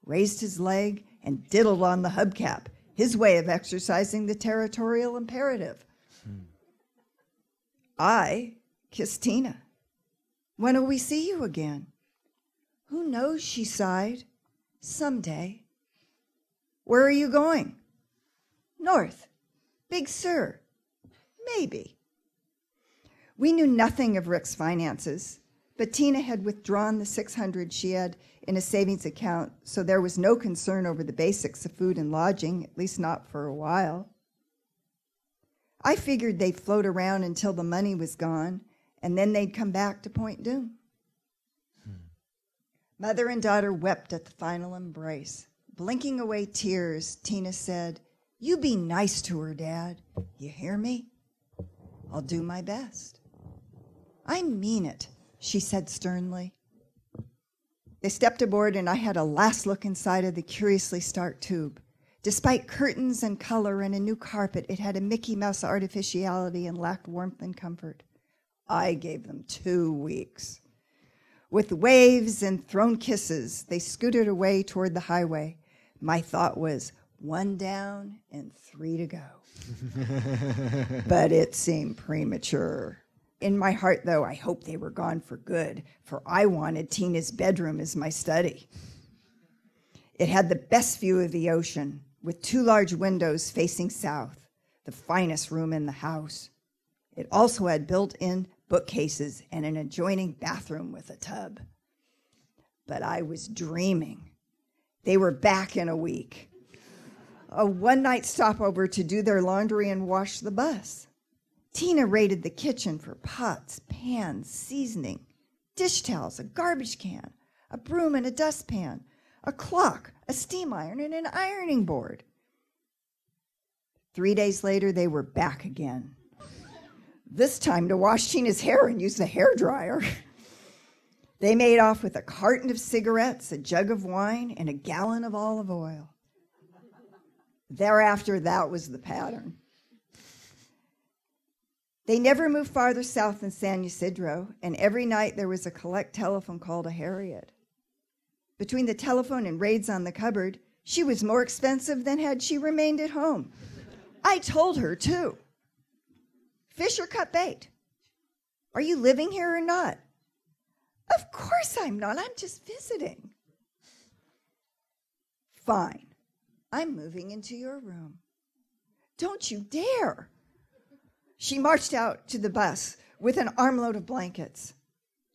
raised his leg, and diddled on the hubcap, his way of exercising the territorial imperative. Hmm. I kissed Tina. When will we see you again? Who knows, she sighed. Someday. Where are you going? North. Big Sur. Maybe. We knew nothing of Rick's finances, but Tina had withdrawn the 600 she had in a savings account, so there was no concern over the basics of food and lodging, at least not for a while. I figured they'd float around until the money was gone, and then they'd come back to Point Dume. Hmm. Mother and daughter wept at the final embrace. Blinking away tears, Tina said, You be nice to her, Dad. You hear me? I'll do my best. I mean it, she said sternly. They stepped aboard, and I had a last look inside of the curiously stark tube. Despite curtains and color and a new carpet, it had a Mickey Mouse artificiality and lacked warmth and comfort. I gave them two weeks. With waves and thrown kisses, they scooted away toward the highway. My thought was one down and three to go. but it seemed premature. In my heart, though, I hoped they were gone for good, for I wanted Tina's bedroom as my study. It had the best view of the ocean, with two large windows facing south, the finest room in the house. It also had built in bookcases and an adjoining bathroom with a tub. But I was dreaming. They were back in a week. A one night stopover to do their laundry and wash the bus. Tina raided the kitchen for pots, pans, seasoning, dish towels, a garbage can, a broom and a dustpan, a clock, a steam iron, and an ironing board. Three days later, they were back again. This time to wash Tina's hair and use the hair dryer. they made off with a carton of cigarettes, a jug of wine, and a gallon of olive oil. Thereafter, that was the pattern. They never moved farther south than San Ysidro, and every night there was a collect telephone call to Harriet. Between the telephone and raids on the cupboard, she was more expensive than had she remained at home. I told her, too. Fisher cut bait? Are you living here or not? Of course I'm not. I'm just visiting. Fine. I'm moving into your room. Don't you dare. She marched out to the bus with an armload of blankets.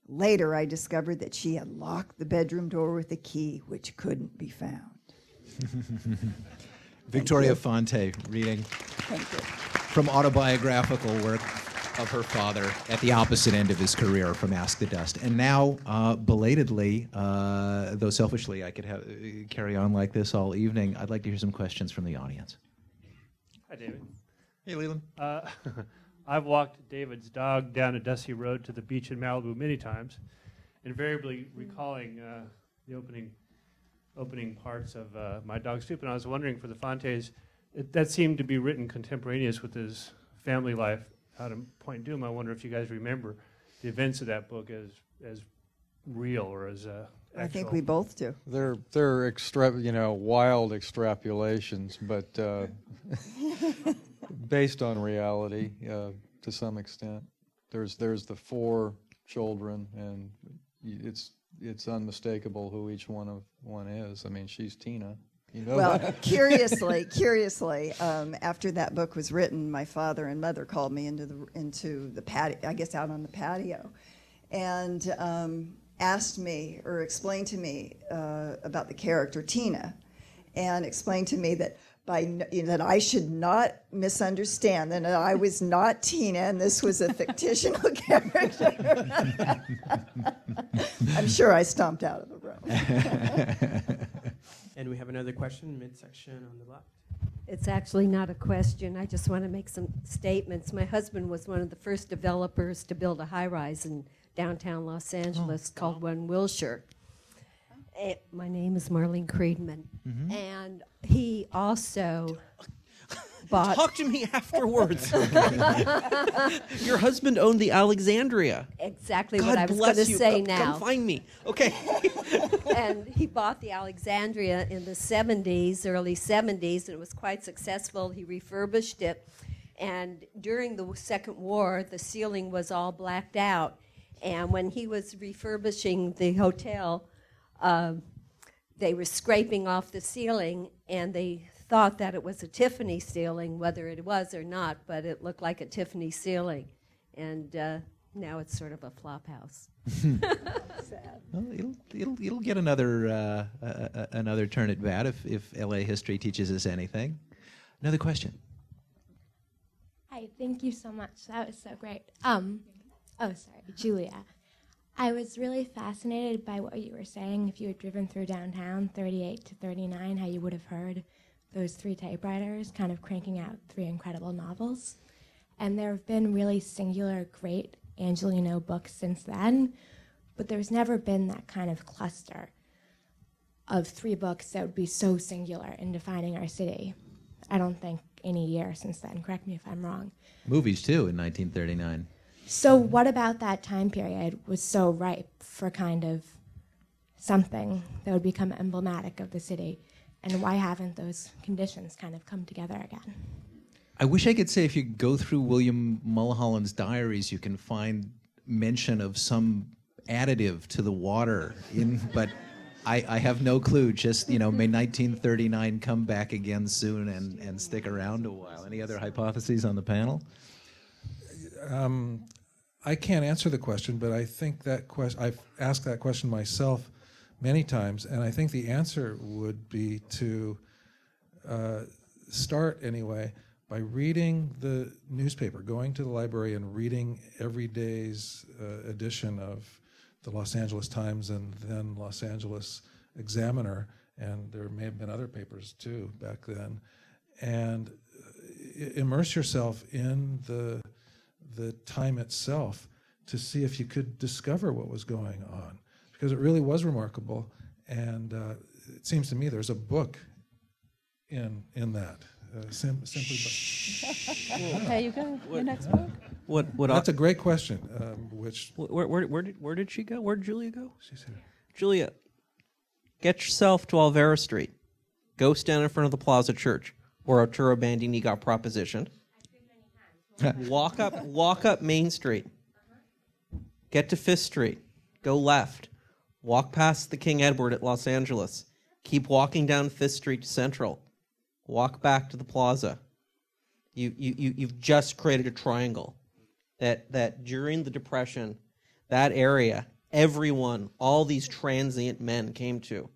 Later, I discovered that she had locked the bedroom door with a key which couldn't be found. Victoria Fante reading from autobiographical work of her father at the opposite end of his career from Ask the Dust. And now, uh, belatedly, uh, though selfishly I could have, uh, carry on like this all evening, I'd like to hear some questions from the audience. Hi, David. Hey, Leland. Uh, I've walked David's dog down a dusty road to the beach in Malibu many times, invariably recalling uh, the opening opening parts of uh, My Dog Stupid. And I was wondering for the Fantes, it, that seemed to be written contemporaneous with his family life out in Point Dume. I wonder if you guys remember the events of that book as as real or as uh, I think we both do. They're they're extra, you know, wild extrapolations, but uh, based on reality uh, to some extent. There's there's the four children, and it's it's unmistakable who each one of one is. I mean, she's Tina. You know well, curiously, curiously, um, after that book was written, my father and mother called me into the into the patio. I guess out on the patio, and um, asked me or explained to me uh, about the character Tina, and explained to me that by you know, that I should not misunderstand that I was not Tina and this was a fictional character. I'm sure I stomped out of the room. And we have another question, midsection on the left. It's actually not a question. I just want to make some statements. My husband was one of the first developers to build a high rise in downtown Los Angeles Oh. called One Wilshire. Eh, my name is Marlene Creedman. Mm-hmm. And he also bought. Talk to me afterwards. Your husband owned the Alexandria. Exactly God what I was going to say Come- now. Come find me. Okay. and he bought the Alexandria in the 70s, early 70s, and it was quite successful. He refurbished it. And during the Second War, the ceiling was all blacked out. And when he was refurbishing the hotel, um, they were scraping off the ceiling, and they thought that it was a Tiffany ceiling, whether it was or not, but it looked like a Tiffany ceiling. And uh, now it's sort of a flop house. Sad. Well, it'll it'll it'll get another uh, uh, uh, another turn at bat if if LA history teaches us anything. Another question. Hi, thank you so much. That was so great. Um, oh, sorry, Julia. I was really fascinated by what you were saying. If you had driven through downtown, 38 to 39, how you would have heard those three typewriters kind of cranking out three incredible novels. And there have been really singular, great Angelino books since then, but there's never been that kind of cluster of three books that would be so singular in defining our city. I don't think any year since then. Correct me if I'm wrong. Movies too in 1939. So, what about that time period was so ripe for kind of something that would become emblematic of the city? And why haven't those conditions kind of come together again? I wish I could say if you go through William Mulholland's diaries, you can find mention of some additive to the water in, but I, I have no clue. Just you know, may 1939 come back again soon and, and stick around a while. Any other hypotheses on the panel? Um, I can't answer the question, but I think that question, I've asked that question myself many times, and I think the answer would be to uh, start anyway by reading the newspaper, going to the library and reading every day's uh, edition of the Los Angeles Times and then Los Angeles Examiner, and there may have been other papers too back then, and uh, immerse yourself in the the time itself to see if you could discover what was going on because it really was remarkable and uh, it seems to me there's a book in in that uh, sim- simply by, there you go. Your next book. What? What? that's a great question um, which Where, where, where, did, where did she go? Where did Julia go? She's here. Julia, get yourself to Olvera Street. Go stand in front of the Plaza Church where Arturo Bandini got propositioned. walk up, walk up Main Street. Get to Fifth Street. Go left. Walk past the King Edward at Los Angeles. Keep walking down Fifth Street to Central. Walk back to the Plaza. You, you, you, you've just created a triangle that, that during the Depression, that area, everyone, all these transient men came to.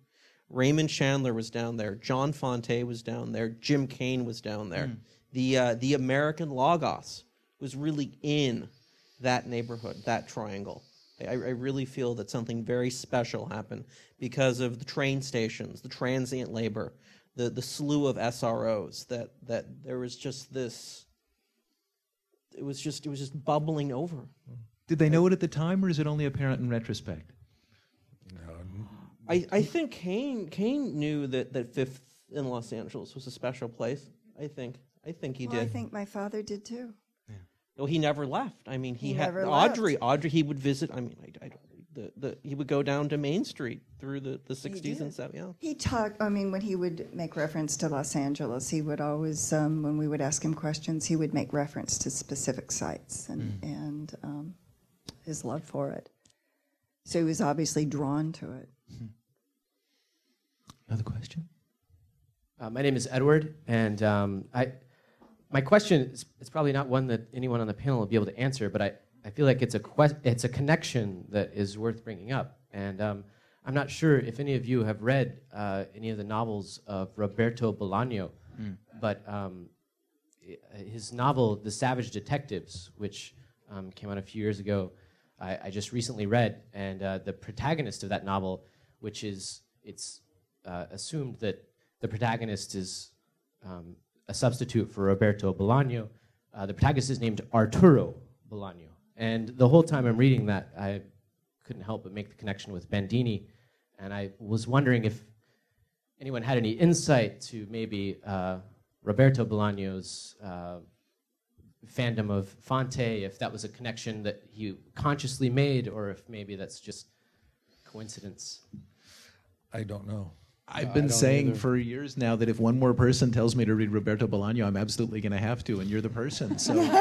Raymond Chandler was down there. John Fante was down there. Jim Cain was down there. Hmm. The, uh, the American Logos was really in that neighborhood, that triangle. I, I really feel that something very special happened because of the train stations, the transient labor, the, the slew of SROs, that, that there was just this, it was just, it was just bubbling over. Did they know it at the time, or is it only apparent in retrospect? I, I think Cain Cain knew that, that Fifth in Los Angeles was a special place. I think I think he Well, I think my father did too. well, he never left. I mean, he, He had never Audrey. Audrey, he would visit. I mean, I, I don't. The, the, he would go down to Main Street through the, the 60s and stuff. Yeah. He talked, I mean, when he would make reference to Los Angeles, he would always, um, when we would ask him questions, he would make reference to specific sites and, and um, his love for it. So he was obviously drawn to it. Another question? Uh, my name is Edward, and um, I, my question is it's probably not one that anyone on the panel will be able to answer, but I, I feel like it's a it's a connection that is worth bringing up. And um, I'm not sure if any of you have read uh, any of the novels of Roberto Bolaño, Mm. but um, his novel *The Savage Detectives*, which um, came out a few years ago, I, I just recently read, and uh, the protagonist of that novel, which is it's uh, assumed that the protagonist is um, a substitute for Roberto Bolaño. Uh, the protagonist is named Arturo Bolaño. And the whole time I'm reading that, I couldn't help but make the connection with Bandini. And I was wondering if anyone had any insight to maybe uh, Roberto Bolaño's uh, fandom of Fante, if that was a connection that he consciously made, or if maybe that's just coincidence. I don't know. I've been saying for years now that if one more person tells me to read Roberto Bolaño, I'm absolutely going to have to, and you're the person. So he's,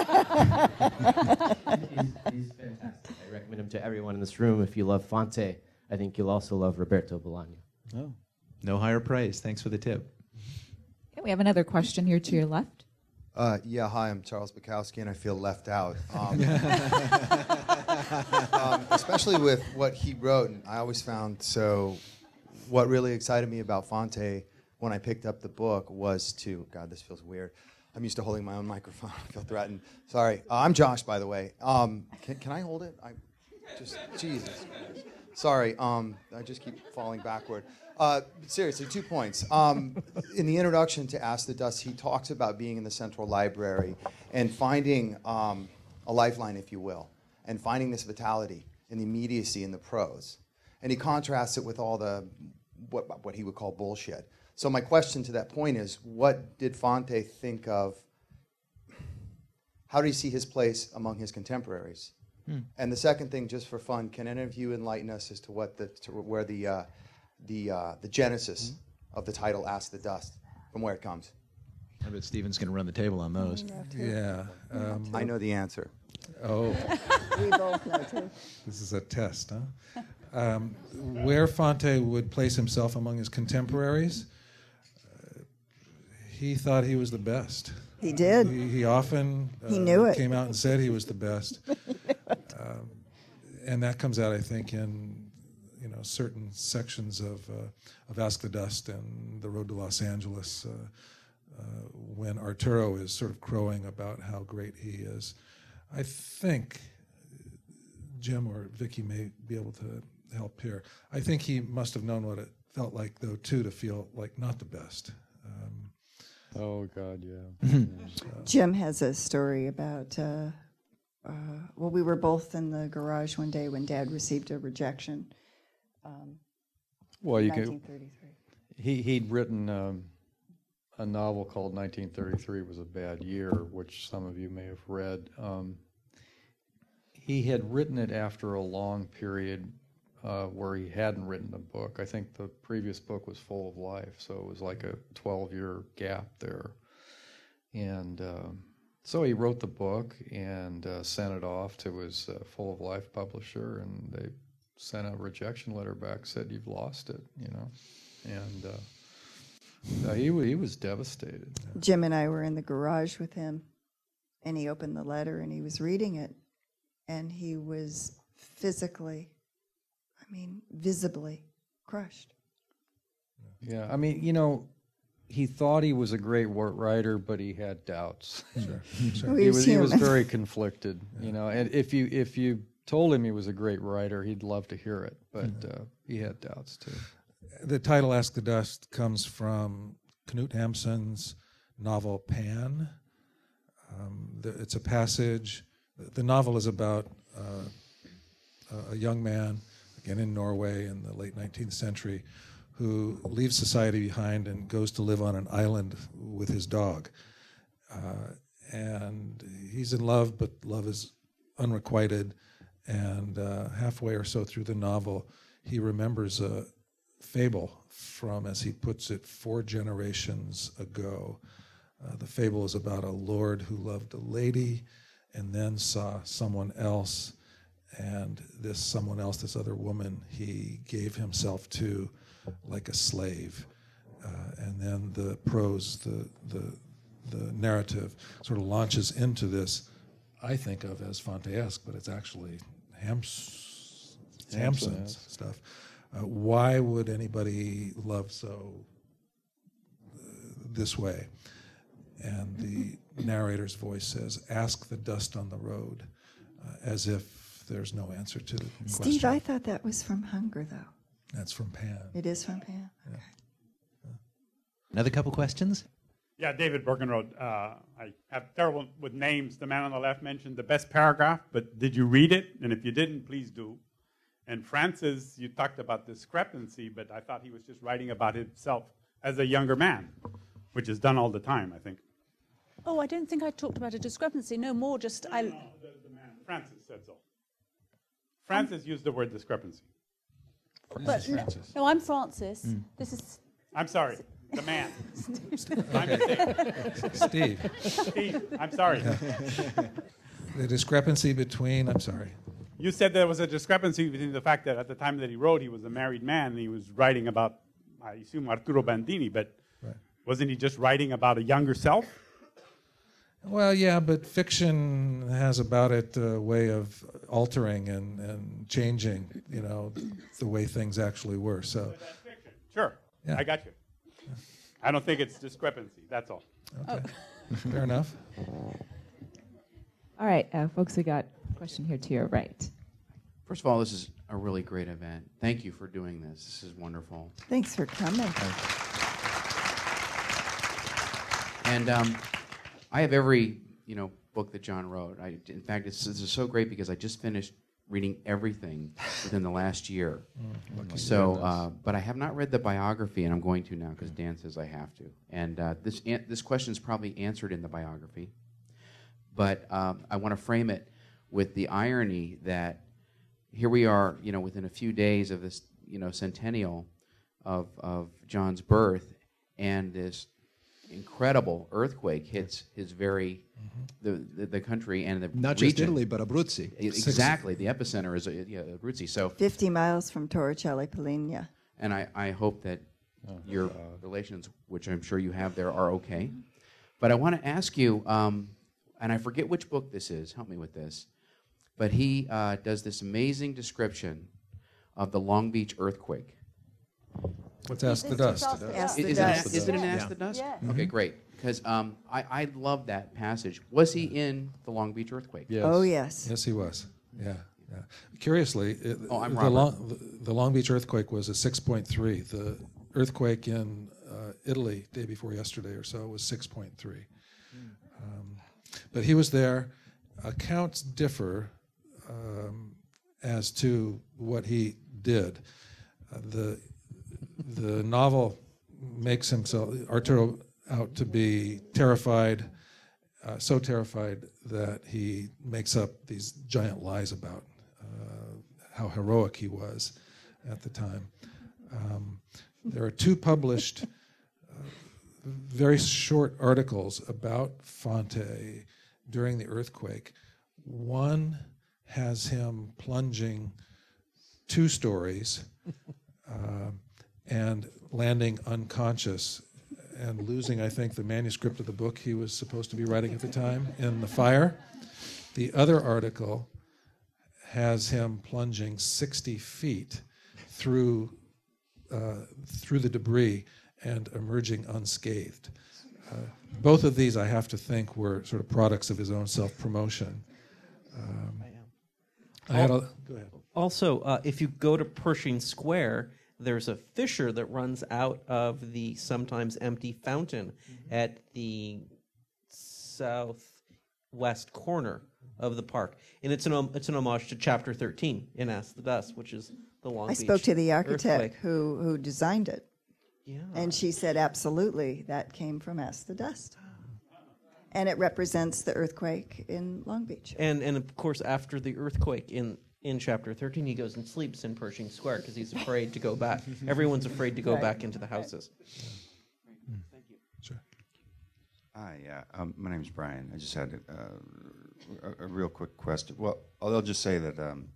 he's fantastic. I recommend him to everyone in this room. If you love Fante, I think you'll also love Roberto Bolaño. Oh, no higher praise. Thanks for the tip. Okay, we have another question here to your left. Uh, yeah, hi, I'm Charles Bukowski, and I feel left out. Um, um, especially with what he wrote, and I always found so. What really excited me about Fante when I picked up the book was to God, this feels weird. I'm used to holding my own microphone. I feel threatened. Sorry, uh, I'm Josh, by the way. Um, can, can I hold it? I just Jesus. Sorry, um, I just keep falling backward. Uh, seriously, two points. Um, in the introduction to Ask the Dust, he talks about being in the Central Library and finding um, a lifeline, if you will, and finding this vitality and the immediacy in the prose. And he contrasts it with all the what, what he would call bullshit. So my question to that point is, what did Fante think of? How did he see his place among his contemporaries? Hmm. And the second thing, just for fun, can any of you enlighten us as to what the to where the uh, the uh, the genesis of the title "Ask the Dust" from where it comes? I bet Stephen's going to run the table on those. Yeah. Um, I know the answer. Oh. We both know too. This is a test, huh? Um, where Fante would place himself among his contemporaries, uh, he thought he was the best. He did. He, he often uh, He knew it. came out and said he was the best. um, and that comes out, I think, in you know certain sections of uh, of Ask the Dust and The Road to Los Angeles, uh, uh, when Arturo is sort of crowing about how great he is. I think Jim or Vicky may be able to help here. I think he must have known what it felt like, though, too, to feel like not the best. Um, Oh God, yeah. Jim has a story about. Uh, uh, well, we were both in the garage one day when Dad received a rejection. Um, Well, you can. 1933. He he'd written um, a novel called 1933 was a bad year, which some of you may have read. Um, he had written it after a long period uh, where he hadn't written a book. I think the previous book was Full of Life, so it was like a 12 year gap there. And um, so he wrote the book and uh, sent it off to his uh, Full of Life publisher, and they sent a rejection letter back, said, You've lost it, you know. And uh, uh, he, he was devastated. Jim and I were in the garage with him, and he opened the letter and he was reading it, and he was physically, I mean, visibly crushed. Yeah, I mean, you know, he thought he was a great wor- writer, but he had doubts. Sure, sure. He he was was he was very conflicted, you know. And if you if you told him he was a great writer, he'd love to hear it, but uh, he had doubts too. the title "Ask the Dust" comes from Knut Hamsun's novel Pan. Um, the, it's a passage. The novel is about uh, a- a young man, again in Norway in the late 19th century, who leaves society behind and goes to live on an island with his dog. Uh, and he's in love, but love is unrequited. And uh, halfway or so through the novel, he remembers a fable from, as he puts it, four generations ago. Uh, the fable is about a lord who loved a lady and then saw someone else. And this someone else, this other woman, he gave himself to like a slave. Uh, and then the prose, the, the, the narrative sort of launches into this, I think of as Fante-esque, but it's actually Hams, Hamsun-esque. stuff. Uh, why would anybody love so uh, this way? And the narrator's voice says, "Ask the dust on the road," uh, as if there's no answer to the Steve, question. I thought that was from Hunger, though. That's from Pan. It is from Pan. Okay. Another couple questions? Yeah, David Bergenrode. Uh, I have terrible with names. The man on the left mentioned the best paragraph, but did you read it? And if you didn't, please do. And Frances, you talked about discrepancy, but I thought he was just writing about himself as a younger man, which is done all the time, I think. Oh, I don't think I talked about a discrepancy. No more, just I. No, the, the man, Frances said so. Frances used the word discrepancy. But no, no, I'm Frances. Hmm. This is I'm sorry, the man. My mistake. Steve. Steve, I'm sorry. The discrepancy between, I'm sorry. You said there was a discrepancy between the fact that at the time that he wrote, he was a married man and he was writing about, I assume, Arturo Bandini, but Right. wasn't he just writing about a younger self? Well, yeah, but fiction has about it a way of altering and, and changing, you know, the way things actually were. So, Sure, Yeah. I got you. I don't think it's discrepancy, that's all. okay. fair enough. All right, uh, folks, we got a question here to your right. First of all, this is a really great event. Thank you for doing this. This is wonderful. Thanks for coming. And um, I have every you know book that John wrote. I, in fact, it's, this is so great because I just finished reading everything within the last year. lucky so, uh, but I have not read the biography, and I'm going to now because Dan says I have to. And uh, this an- this question is probably answered in the biography, but um, I want to frame it with the irony that here we are, you know, within a few days of this, you know, centennial of of John's birth, and this incredible earthquake hits his very the, the the country and the Not just region. Italy, but Abruzzi. Exactly, the epicenter is uh, yeah, Abruzzi. So 50 miles from Torricella, Peligna. and I, I hope that your relations, which I'm sure you have there, are okay. But I want to ask you, um, and I forget which book this is, help me with this, but he uh, does this amazing description of the Long Beach earthquake. What's Ask the Dust? Ask Is, the is Dust. It, is it an Yeah. Ask the Dust? Yeah. Okay, great. Because um, I, I love that passage. Was he in the Long Beach earthquake? Oh, yes. Yes, he was. Yeah. yeah. Curiously, it, Oh, I'm the, Robert. Long, the, the Long Beach earthquake was a 6.3. The earthquake in uh, Italy, day before yesterday or so, was 6.3. Um, but he was there. Accounts differ um, as to what he did. Uh, the the novel makes himself Arturo out to be terrified, uh, so terrified that he makes up these giant lies about uh, how heroic he was at the time. Um, there are two published, uh, very short articles about Fante during the earthquake. One has him plunging two stories uh, and landing unconscious and losing, I think, the manuscript of the book he was supposed to be writing at the time in the fire. The other article has him plunging 60 feet through uh, through the debris and emerging unscathed. Uh, both of these, I have to think, were sort of products of his own self-promotion. Um, I had a, go ahead. Also, uh, if you go to Pershing Square, there's a fissure that runs out of the sometimes empty fountain mm-hmm. at the southwest corner of the park, and it's an it's an homage to Chapter 13 in Ask the Dust, which is the Long I Beach spoke to the architect earthquake. who, who designed it. Yeah. And she said, absolutely, that came from Ask the Dust. And it represents the earthquake in Long Beach. And and of course, after the earthquake in in chapter thirteen, he goes and sleeps in Pershing Square because he's afraid to go back. Everyone's afraid to go Right. back into the houses. Hi, yeah. Um, my name is Brian. I just had uh, a, a real quick question. Well, I'll just say that um,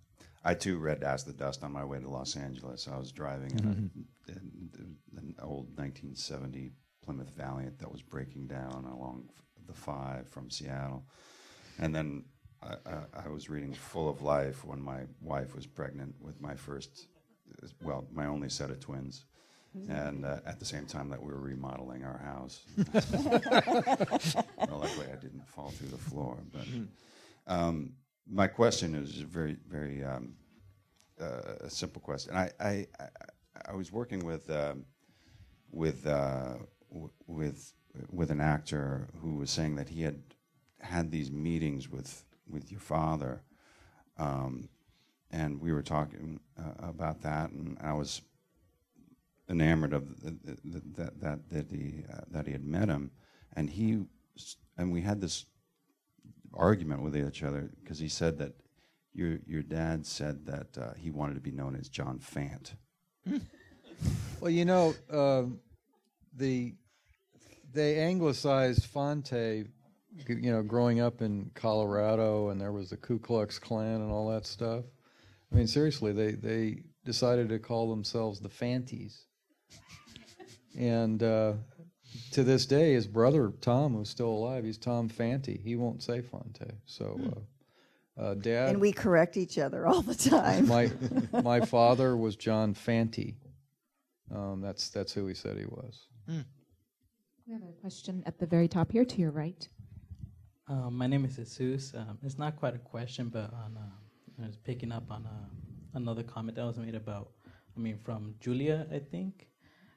I too read Ask the Dust on my way to Los Angeles. I was driving in, a, in an old 1970 Plymouth Valiant that was breaking down along the five from Seattle, and then I, I, I was reading Full of Life when my wife was pregnant with my first, well, my only set of twins and uh, at the same time that we were remodeling our house. well, luckily I didn't fall through the floor. But um, my question is a very, very um, uh, a simple question. I, I, I, I was working with um, with uh, w- with with an actor who was saying that he had had these meetings with with your father, um, and we were talking uh, about that, and I was enamored of that that that he uh, that he had met him, and he and we had this argument with each other because he said that your your dad said that uh, he wanted to be known as John Fant. Well, you know, um the they anglicized Fante, you know, growing up in Colorado, and there was the Ku Klux Klan and all that stuff. I mean, seriously, they they decided to call themselves the Fanties, and uh, to this day, his brother Tom, who's still alive, he's Tom Fanty. He won't say Fonte. So, uh, uh, Dad And we correct each other all the time. my my father was John Fanty. Um, that's that's who he said he was. We have a question at the very top here to your right. Um, my name is Jesus. Um, it's not quite a question, but on, uh, I was picking up on uh, another comment that was made about, I mean, from Julia, I think,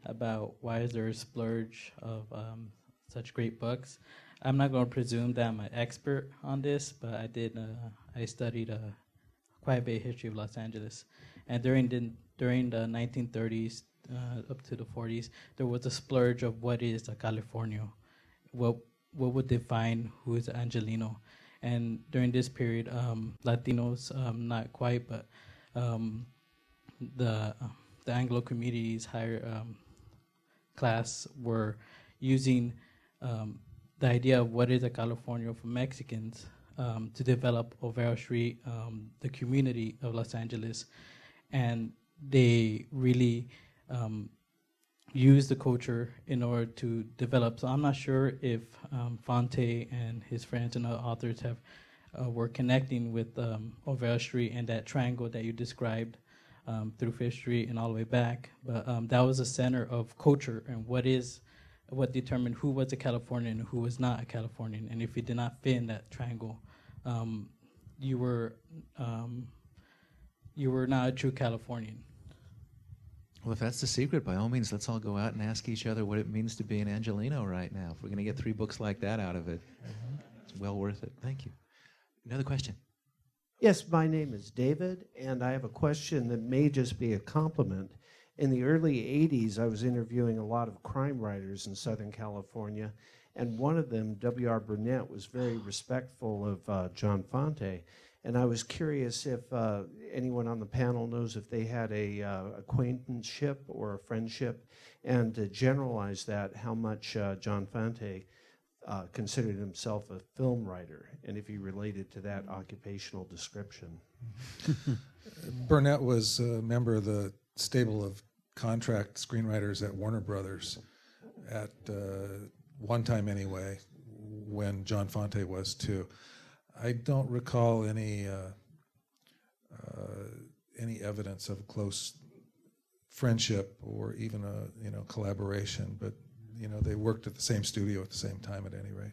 about why is there a splurge of um, such great books. I'm not going to presume that I'm an expert on this, but I did. Uh, I studied uh, quite a bit history of Los Angeles, and during the during the 1930s uh, up to the 40s, there was a splurge of what is a California, what what would define who is Angelino, and during this period, um, Latinos, um, not quite, but um, the the Anglo communities, higher um, class, were using the idea of what is a California for Mexicans um, to develop Olvera Street, um, the community of Los Angeles, and they really um, use the culture in order to develop. So I'm not sure if um, Fante and his friends and other authors have uh, were connecting with um, Olvera Street and that triangle that you described um, through Fish Street and all the way back. But um, that was a center of culture and what is what determined who was a Californian and who was not a Californian. And if you did not fit in that triangle, um, you were um, you were not a true Californian. Well, if that's the secret, by all means, let's all go out and ask each other what it means to be an Angelino right now. If we're going to get three books like that out of it, it's well worth it. Thank you. Another question. Yes, my name is David, and I have a question that may just be a compliment. In the early 80s, I was interviewing a lot of crime writers in Southern California, and one of them, W.R. Burnett, was very respectful of uh, John Fante. And I was curious if uh, anyone on the panel knows if they had a uh, acquaintanceship or a friendship, and to generalize that, how much uh, John Fante uh, considered himself a film writer, and if he related to that occupational description. Burnett was a member of the stable of contract screenwriters at Warner Brothers at uh, one time, anyway, when John Fante was too. I don't recall any uh, uh, any evidence of close friendship or even a you know collaboration, but you know they worked at the same studio at the same time at any rate.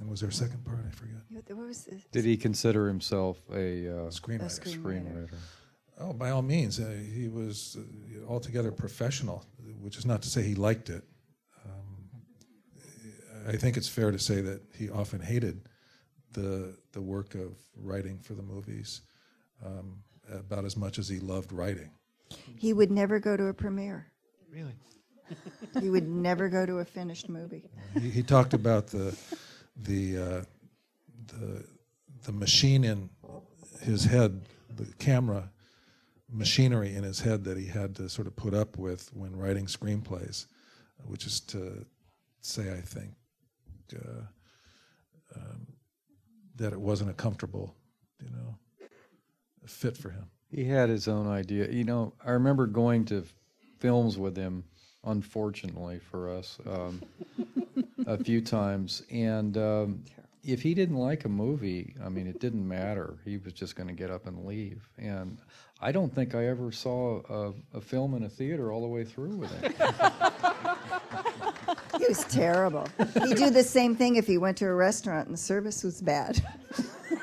And was there a second part? I forget. Yeah, was this- Did he consider himself a uh, Screenwriter. A screenwriter. Oh, by all means, uh, he was uh, altogether professional, which is not to say he liked it. I think it's fair to say that he often hated the the work of writing for the movies um, about as much as he loved writing. He would never go to a premiere. Really? he would never go to a finished movie. He, he talked about the the uh, the the machine in his head, the camera machinery in his head that he had to sort of put up with when writing screenplays, which is to say, I think, uh, um, that it wasn't a comfortable, you know, fit for him. He had his own idea. You know, I remember going to films with him, unfortunately for us, um, a few times. And um, if he didn't like a movie, I mean, it didn't matter. He was just going to get up and leave. And I don't think I ever saw a, a film in a theater all the way through with him. He was terrible. He'd do the same thing if he went to a restaurant and the service was bad.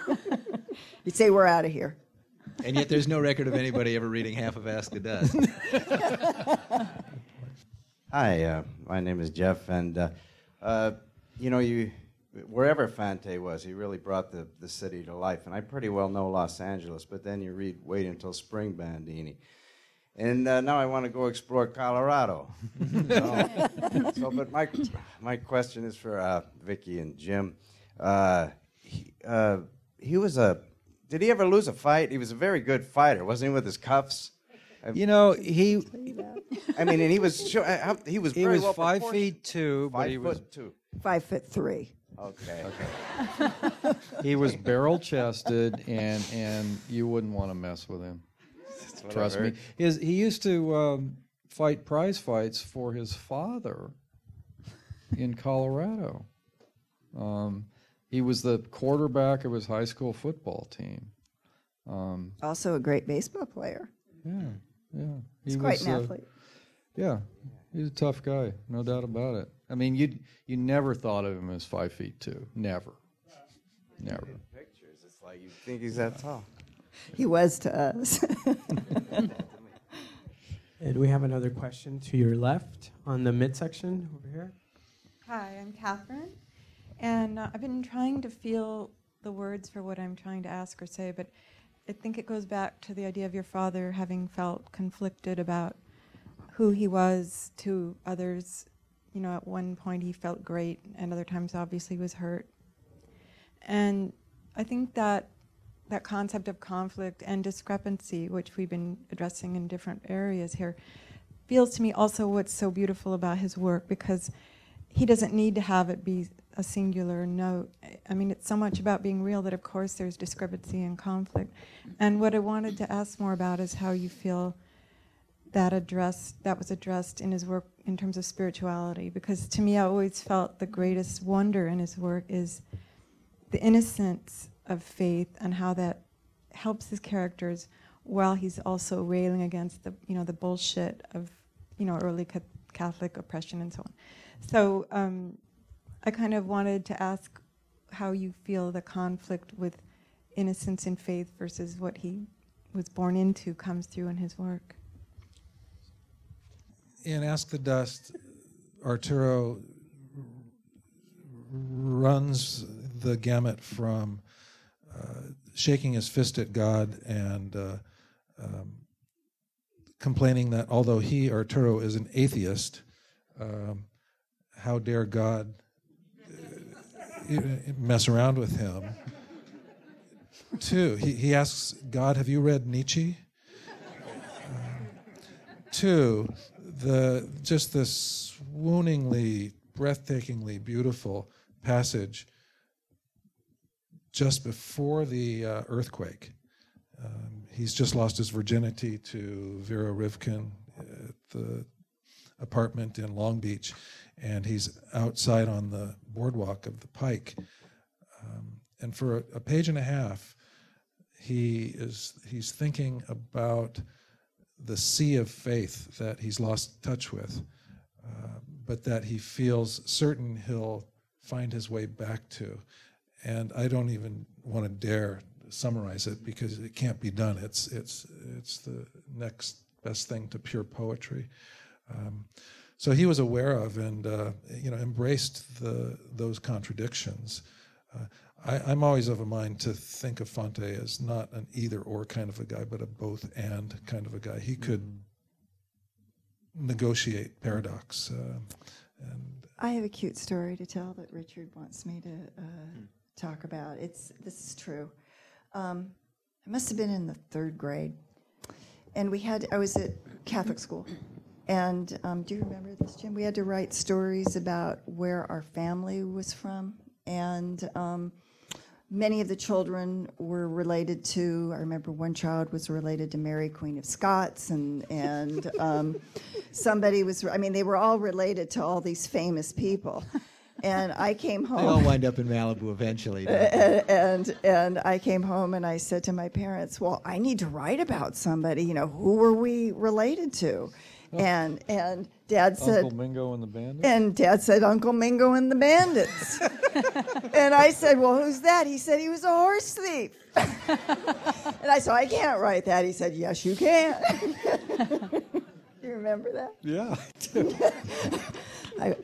He'd say, We're out of here. And yet, there's no record of anybody ever reading half of Ask the Dust. Hi, uh, my name is Jeff, and uh, uh, you know, you wherever Fante was, he really brought the, the city to life. And I pretty well know Los Angeles, but then you read Wait Until Spring Bandini. And uh, now I want to go explore Colorado. so, so, but my, my question is for uh, Vicky and Jim. Uh, he, uh, he was a, did he ever lose a fight? He was a very good fighter, wasn't he, with his cuffs? You know, he. I mean, and he was sure, uh, he was He very was well five feet two, but Five he was foot two. Five foot three. Okay. he was barrel chested, and and you wouldn't want to mess with him. What I Trust me. His, he used to um, fight prize fights for his father in Colorado. Um, he was the quarterback of his high school football team. Um, Also a great baseball player. yeah, yeah. He's He quite was, an uh, athlete. Yeah, he's a tough guy, no doubt about it. I mean, you you never thought of him as five feet two, never, never. Pictures, it's like you think he's that tall. He was to us. And we have another question to your left on the midsection over here. Hi, I'm Catherine, and uh, I've been trying to feel the words for what I'm trying to ask or say, but I think it goes back to the idea of your father having felt conflicted about who he was to others. You know, at one point he felt great, and other times obviously was hurt. And I think that that concept of conflict and discrepancy, which we've been addressing in different areas here, feels to me also what's so beautiful about his work because he doesn't need to have it be a singular note. I mean, it's so much about being real that, of course, there's discrepancy and conflict. And what I wanted to ask more about is how you feel that addressed that was addressed in his work in terms of spirituality. Because to me, I always felt the greatest wonder in his work is the innocence of faith and how that helps his characters while he's also railing against the you know the bullshit of you know early ca- Catholic oppression and so on. So um, I kind of wanted to ask how you feel the conflict with innocence and faith versus what he was born into comes through in his work. in Ask the Dust, Arturo runs the gamut from shaking his fist at God and uh, um, complaining that although he, Arturo, is an atheist, um, how dare God uh, mess around with him? Two, he, he asks God, Have you read Nietzsche? Two, the just this swooningly, breathtakingly beautiful passage just before the uh, earthquake. Um, he's just lost his virginity to Vera Rivken at the apartment in Long Beach, and he's outside on the boardwalk of the Pike. Um, and for a, a page and a half, he is he's thinking about the sea of faith that he's lost touch with, uh, but that he feels certain he'll find his way back to. And I don't even want to dare summarize it because it can't be done. It's it's it's the next best thing to pure poetry. Um, so he was aware of and uh, you know embraced the those contradictions. Uh, I, I'm always of a mind to think of Fante as not an either or kind of a guy, but a both and kind of a guy. He could negotiate paradox. Uh, and I have a cute story to tell that Richard wants me to uh, talk about. It's this is true. Um, I must have been in the third grade, and we had. I was at Catholic school, and um, do you remember this, Jim? We had to write stories about where our family was from, and um, many of the children were related to. I remember one child was related to Mary, Queen of Scots, and and um, somebody was. I mean, they were all related to all these famous people. And I came home. They all wind up in Malibu eventually. and, and and I came home and I said to my parents, "Well, I need to write about somebody. You know, who were we related to?" And and Dad said, Uncle Mingo and the Bandits. and Dad said, "Uncle Mingo and the Bandits." and I said, "Well, who's that?" He said, "He was a horse thief." and I said, "I can't write that." He said, "Yes, you can." Do you remember that? Yeah. I,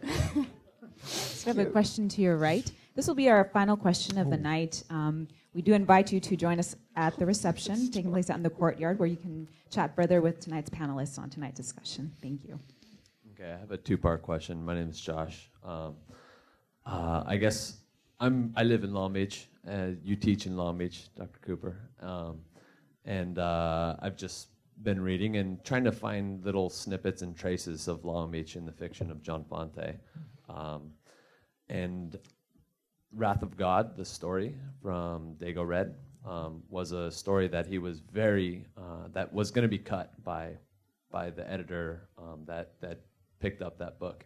So we have a question to your right. This will be our final question of the night. Um, we do invite you to join us at the reception taking place out in the courtyard where you can chat further with tonight's panelists on tonight's discussion. Thank you. Okay, I have a two-part question. My name is Josh. Um, uh, I guess I'm. I live in Long Beach. Uh, you teach in Long Beach, Dr. Cooper, um, and uh, I've just been reading and trying to find little snippets and traces of Long Beach in the fiction of John Fante. Um, and Wrath of God, the story from Dago Red, um, was a story that he was very uh, that was going to be cut by by the editor um, that that picked up that book,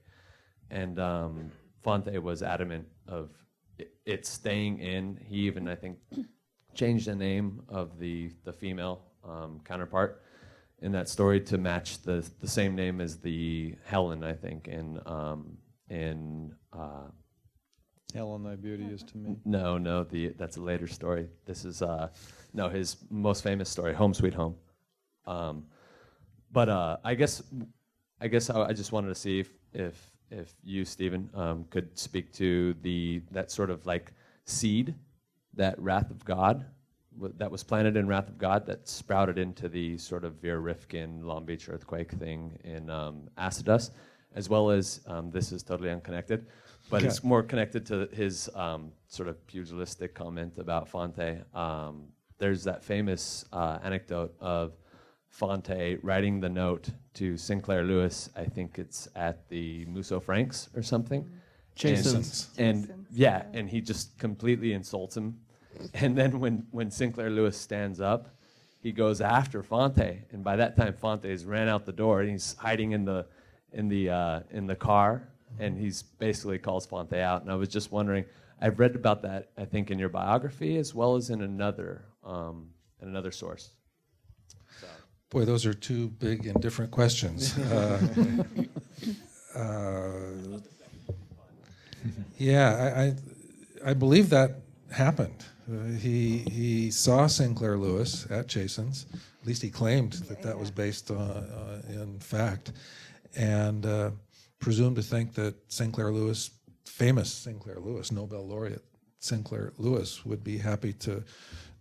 and um, Fante was adamant of it, it staying in. He even I think changed the name of the the female um, counterpart in that story to match the the same name as the Helen I think in um, in. Uh, Helen, thy beauty is to me. no, no, the that's a later story. This is uh, no his most famous story, Home Sweet Home. Um, but uh, I guess I guess I, I just wanted to see if if, if you, Stephen, um, could speak to the that sort of like seed, that wrath of God, that was planted in wrath of God, that sprouted into the sort of Vera Rivken Long Beach earthquake thing in um, Ask the Dust, as well as um, this is totally unconnected, but Okay. it's more connected to his um, sort of pugilistic comment about Fante. Um, there's that famous uh, anecdote of Fante writing the note to Sinclair Lewis. I think it's at the Musso Franks or something. Jason's. And, and yeah, and he just completely insults him. And then when, when Sinclair Lewis stands up, he goes after Fante, and by that time Fante has ran out the door, and he's hiding in the in the uh, in the car, and he's basically calls Fante out. And I was just wondering, I've read about that, I think, in your biography as well as in another um, in another source. Boy, those are two big and different questions. Uh, uh, yeah, I, I, I believe that happened. Uh, he he saw Sinclair Lewis at Jason's. At least he claimed that that was based on, uh, in fact, and uh, presumed to think that Sinclair Lewis, famous Sinclair Lewis, Nobel laureate Sinclair Lewis, would be happy to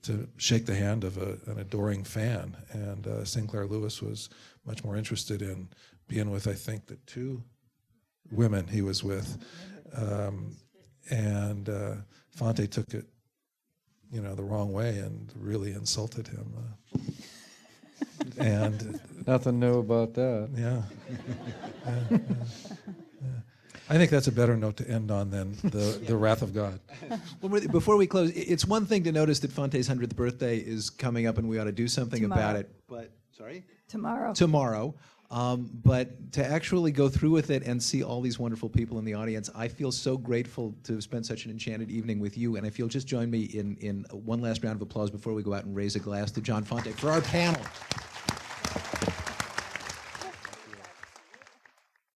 to shake the hand of a, an adoring fan. And uh, Sinclair Lewis was much more interested in being with, I think, the two women he was with. Um, and uh, Fante took it, you know, the wrong way and really insulted him. Uh, and Nothing new about that. yeah. Yeah, yeah, yeah. I think that's a better note to end on than the, the wrath of God. Well, before we close, it's one thing to notice that Fante's 100th birthday is coming up and we ought to do something about it. But, sorry? Tomorrow. Tomorrow. Um, but to actually go through with it and see all these wonderful people in the audience, I feel so grateful to have spent such an enchanted evening with you. And if you'll just join me in, in one last round of applause before we go out and raise a glass to John Fante for our panel.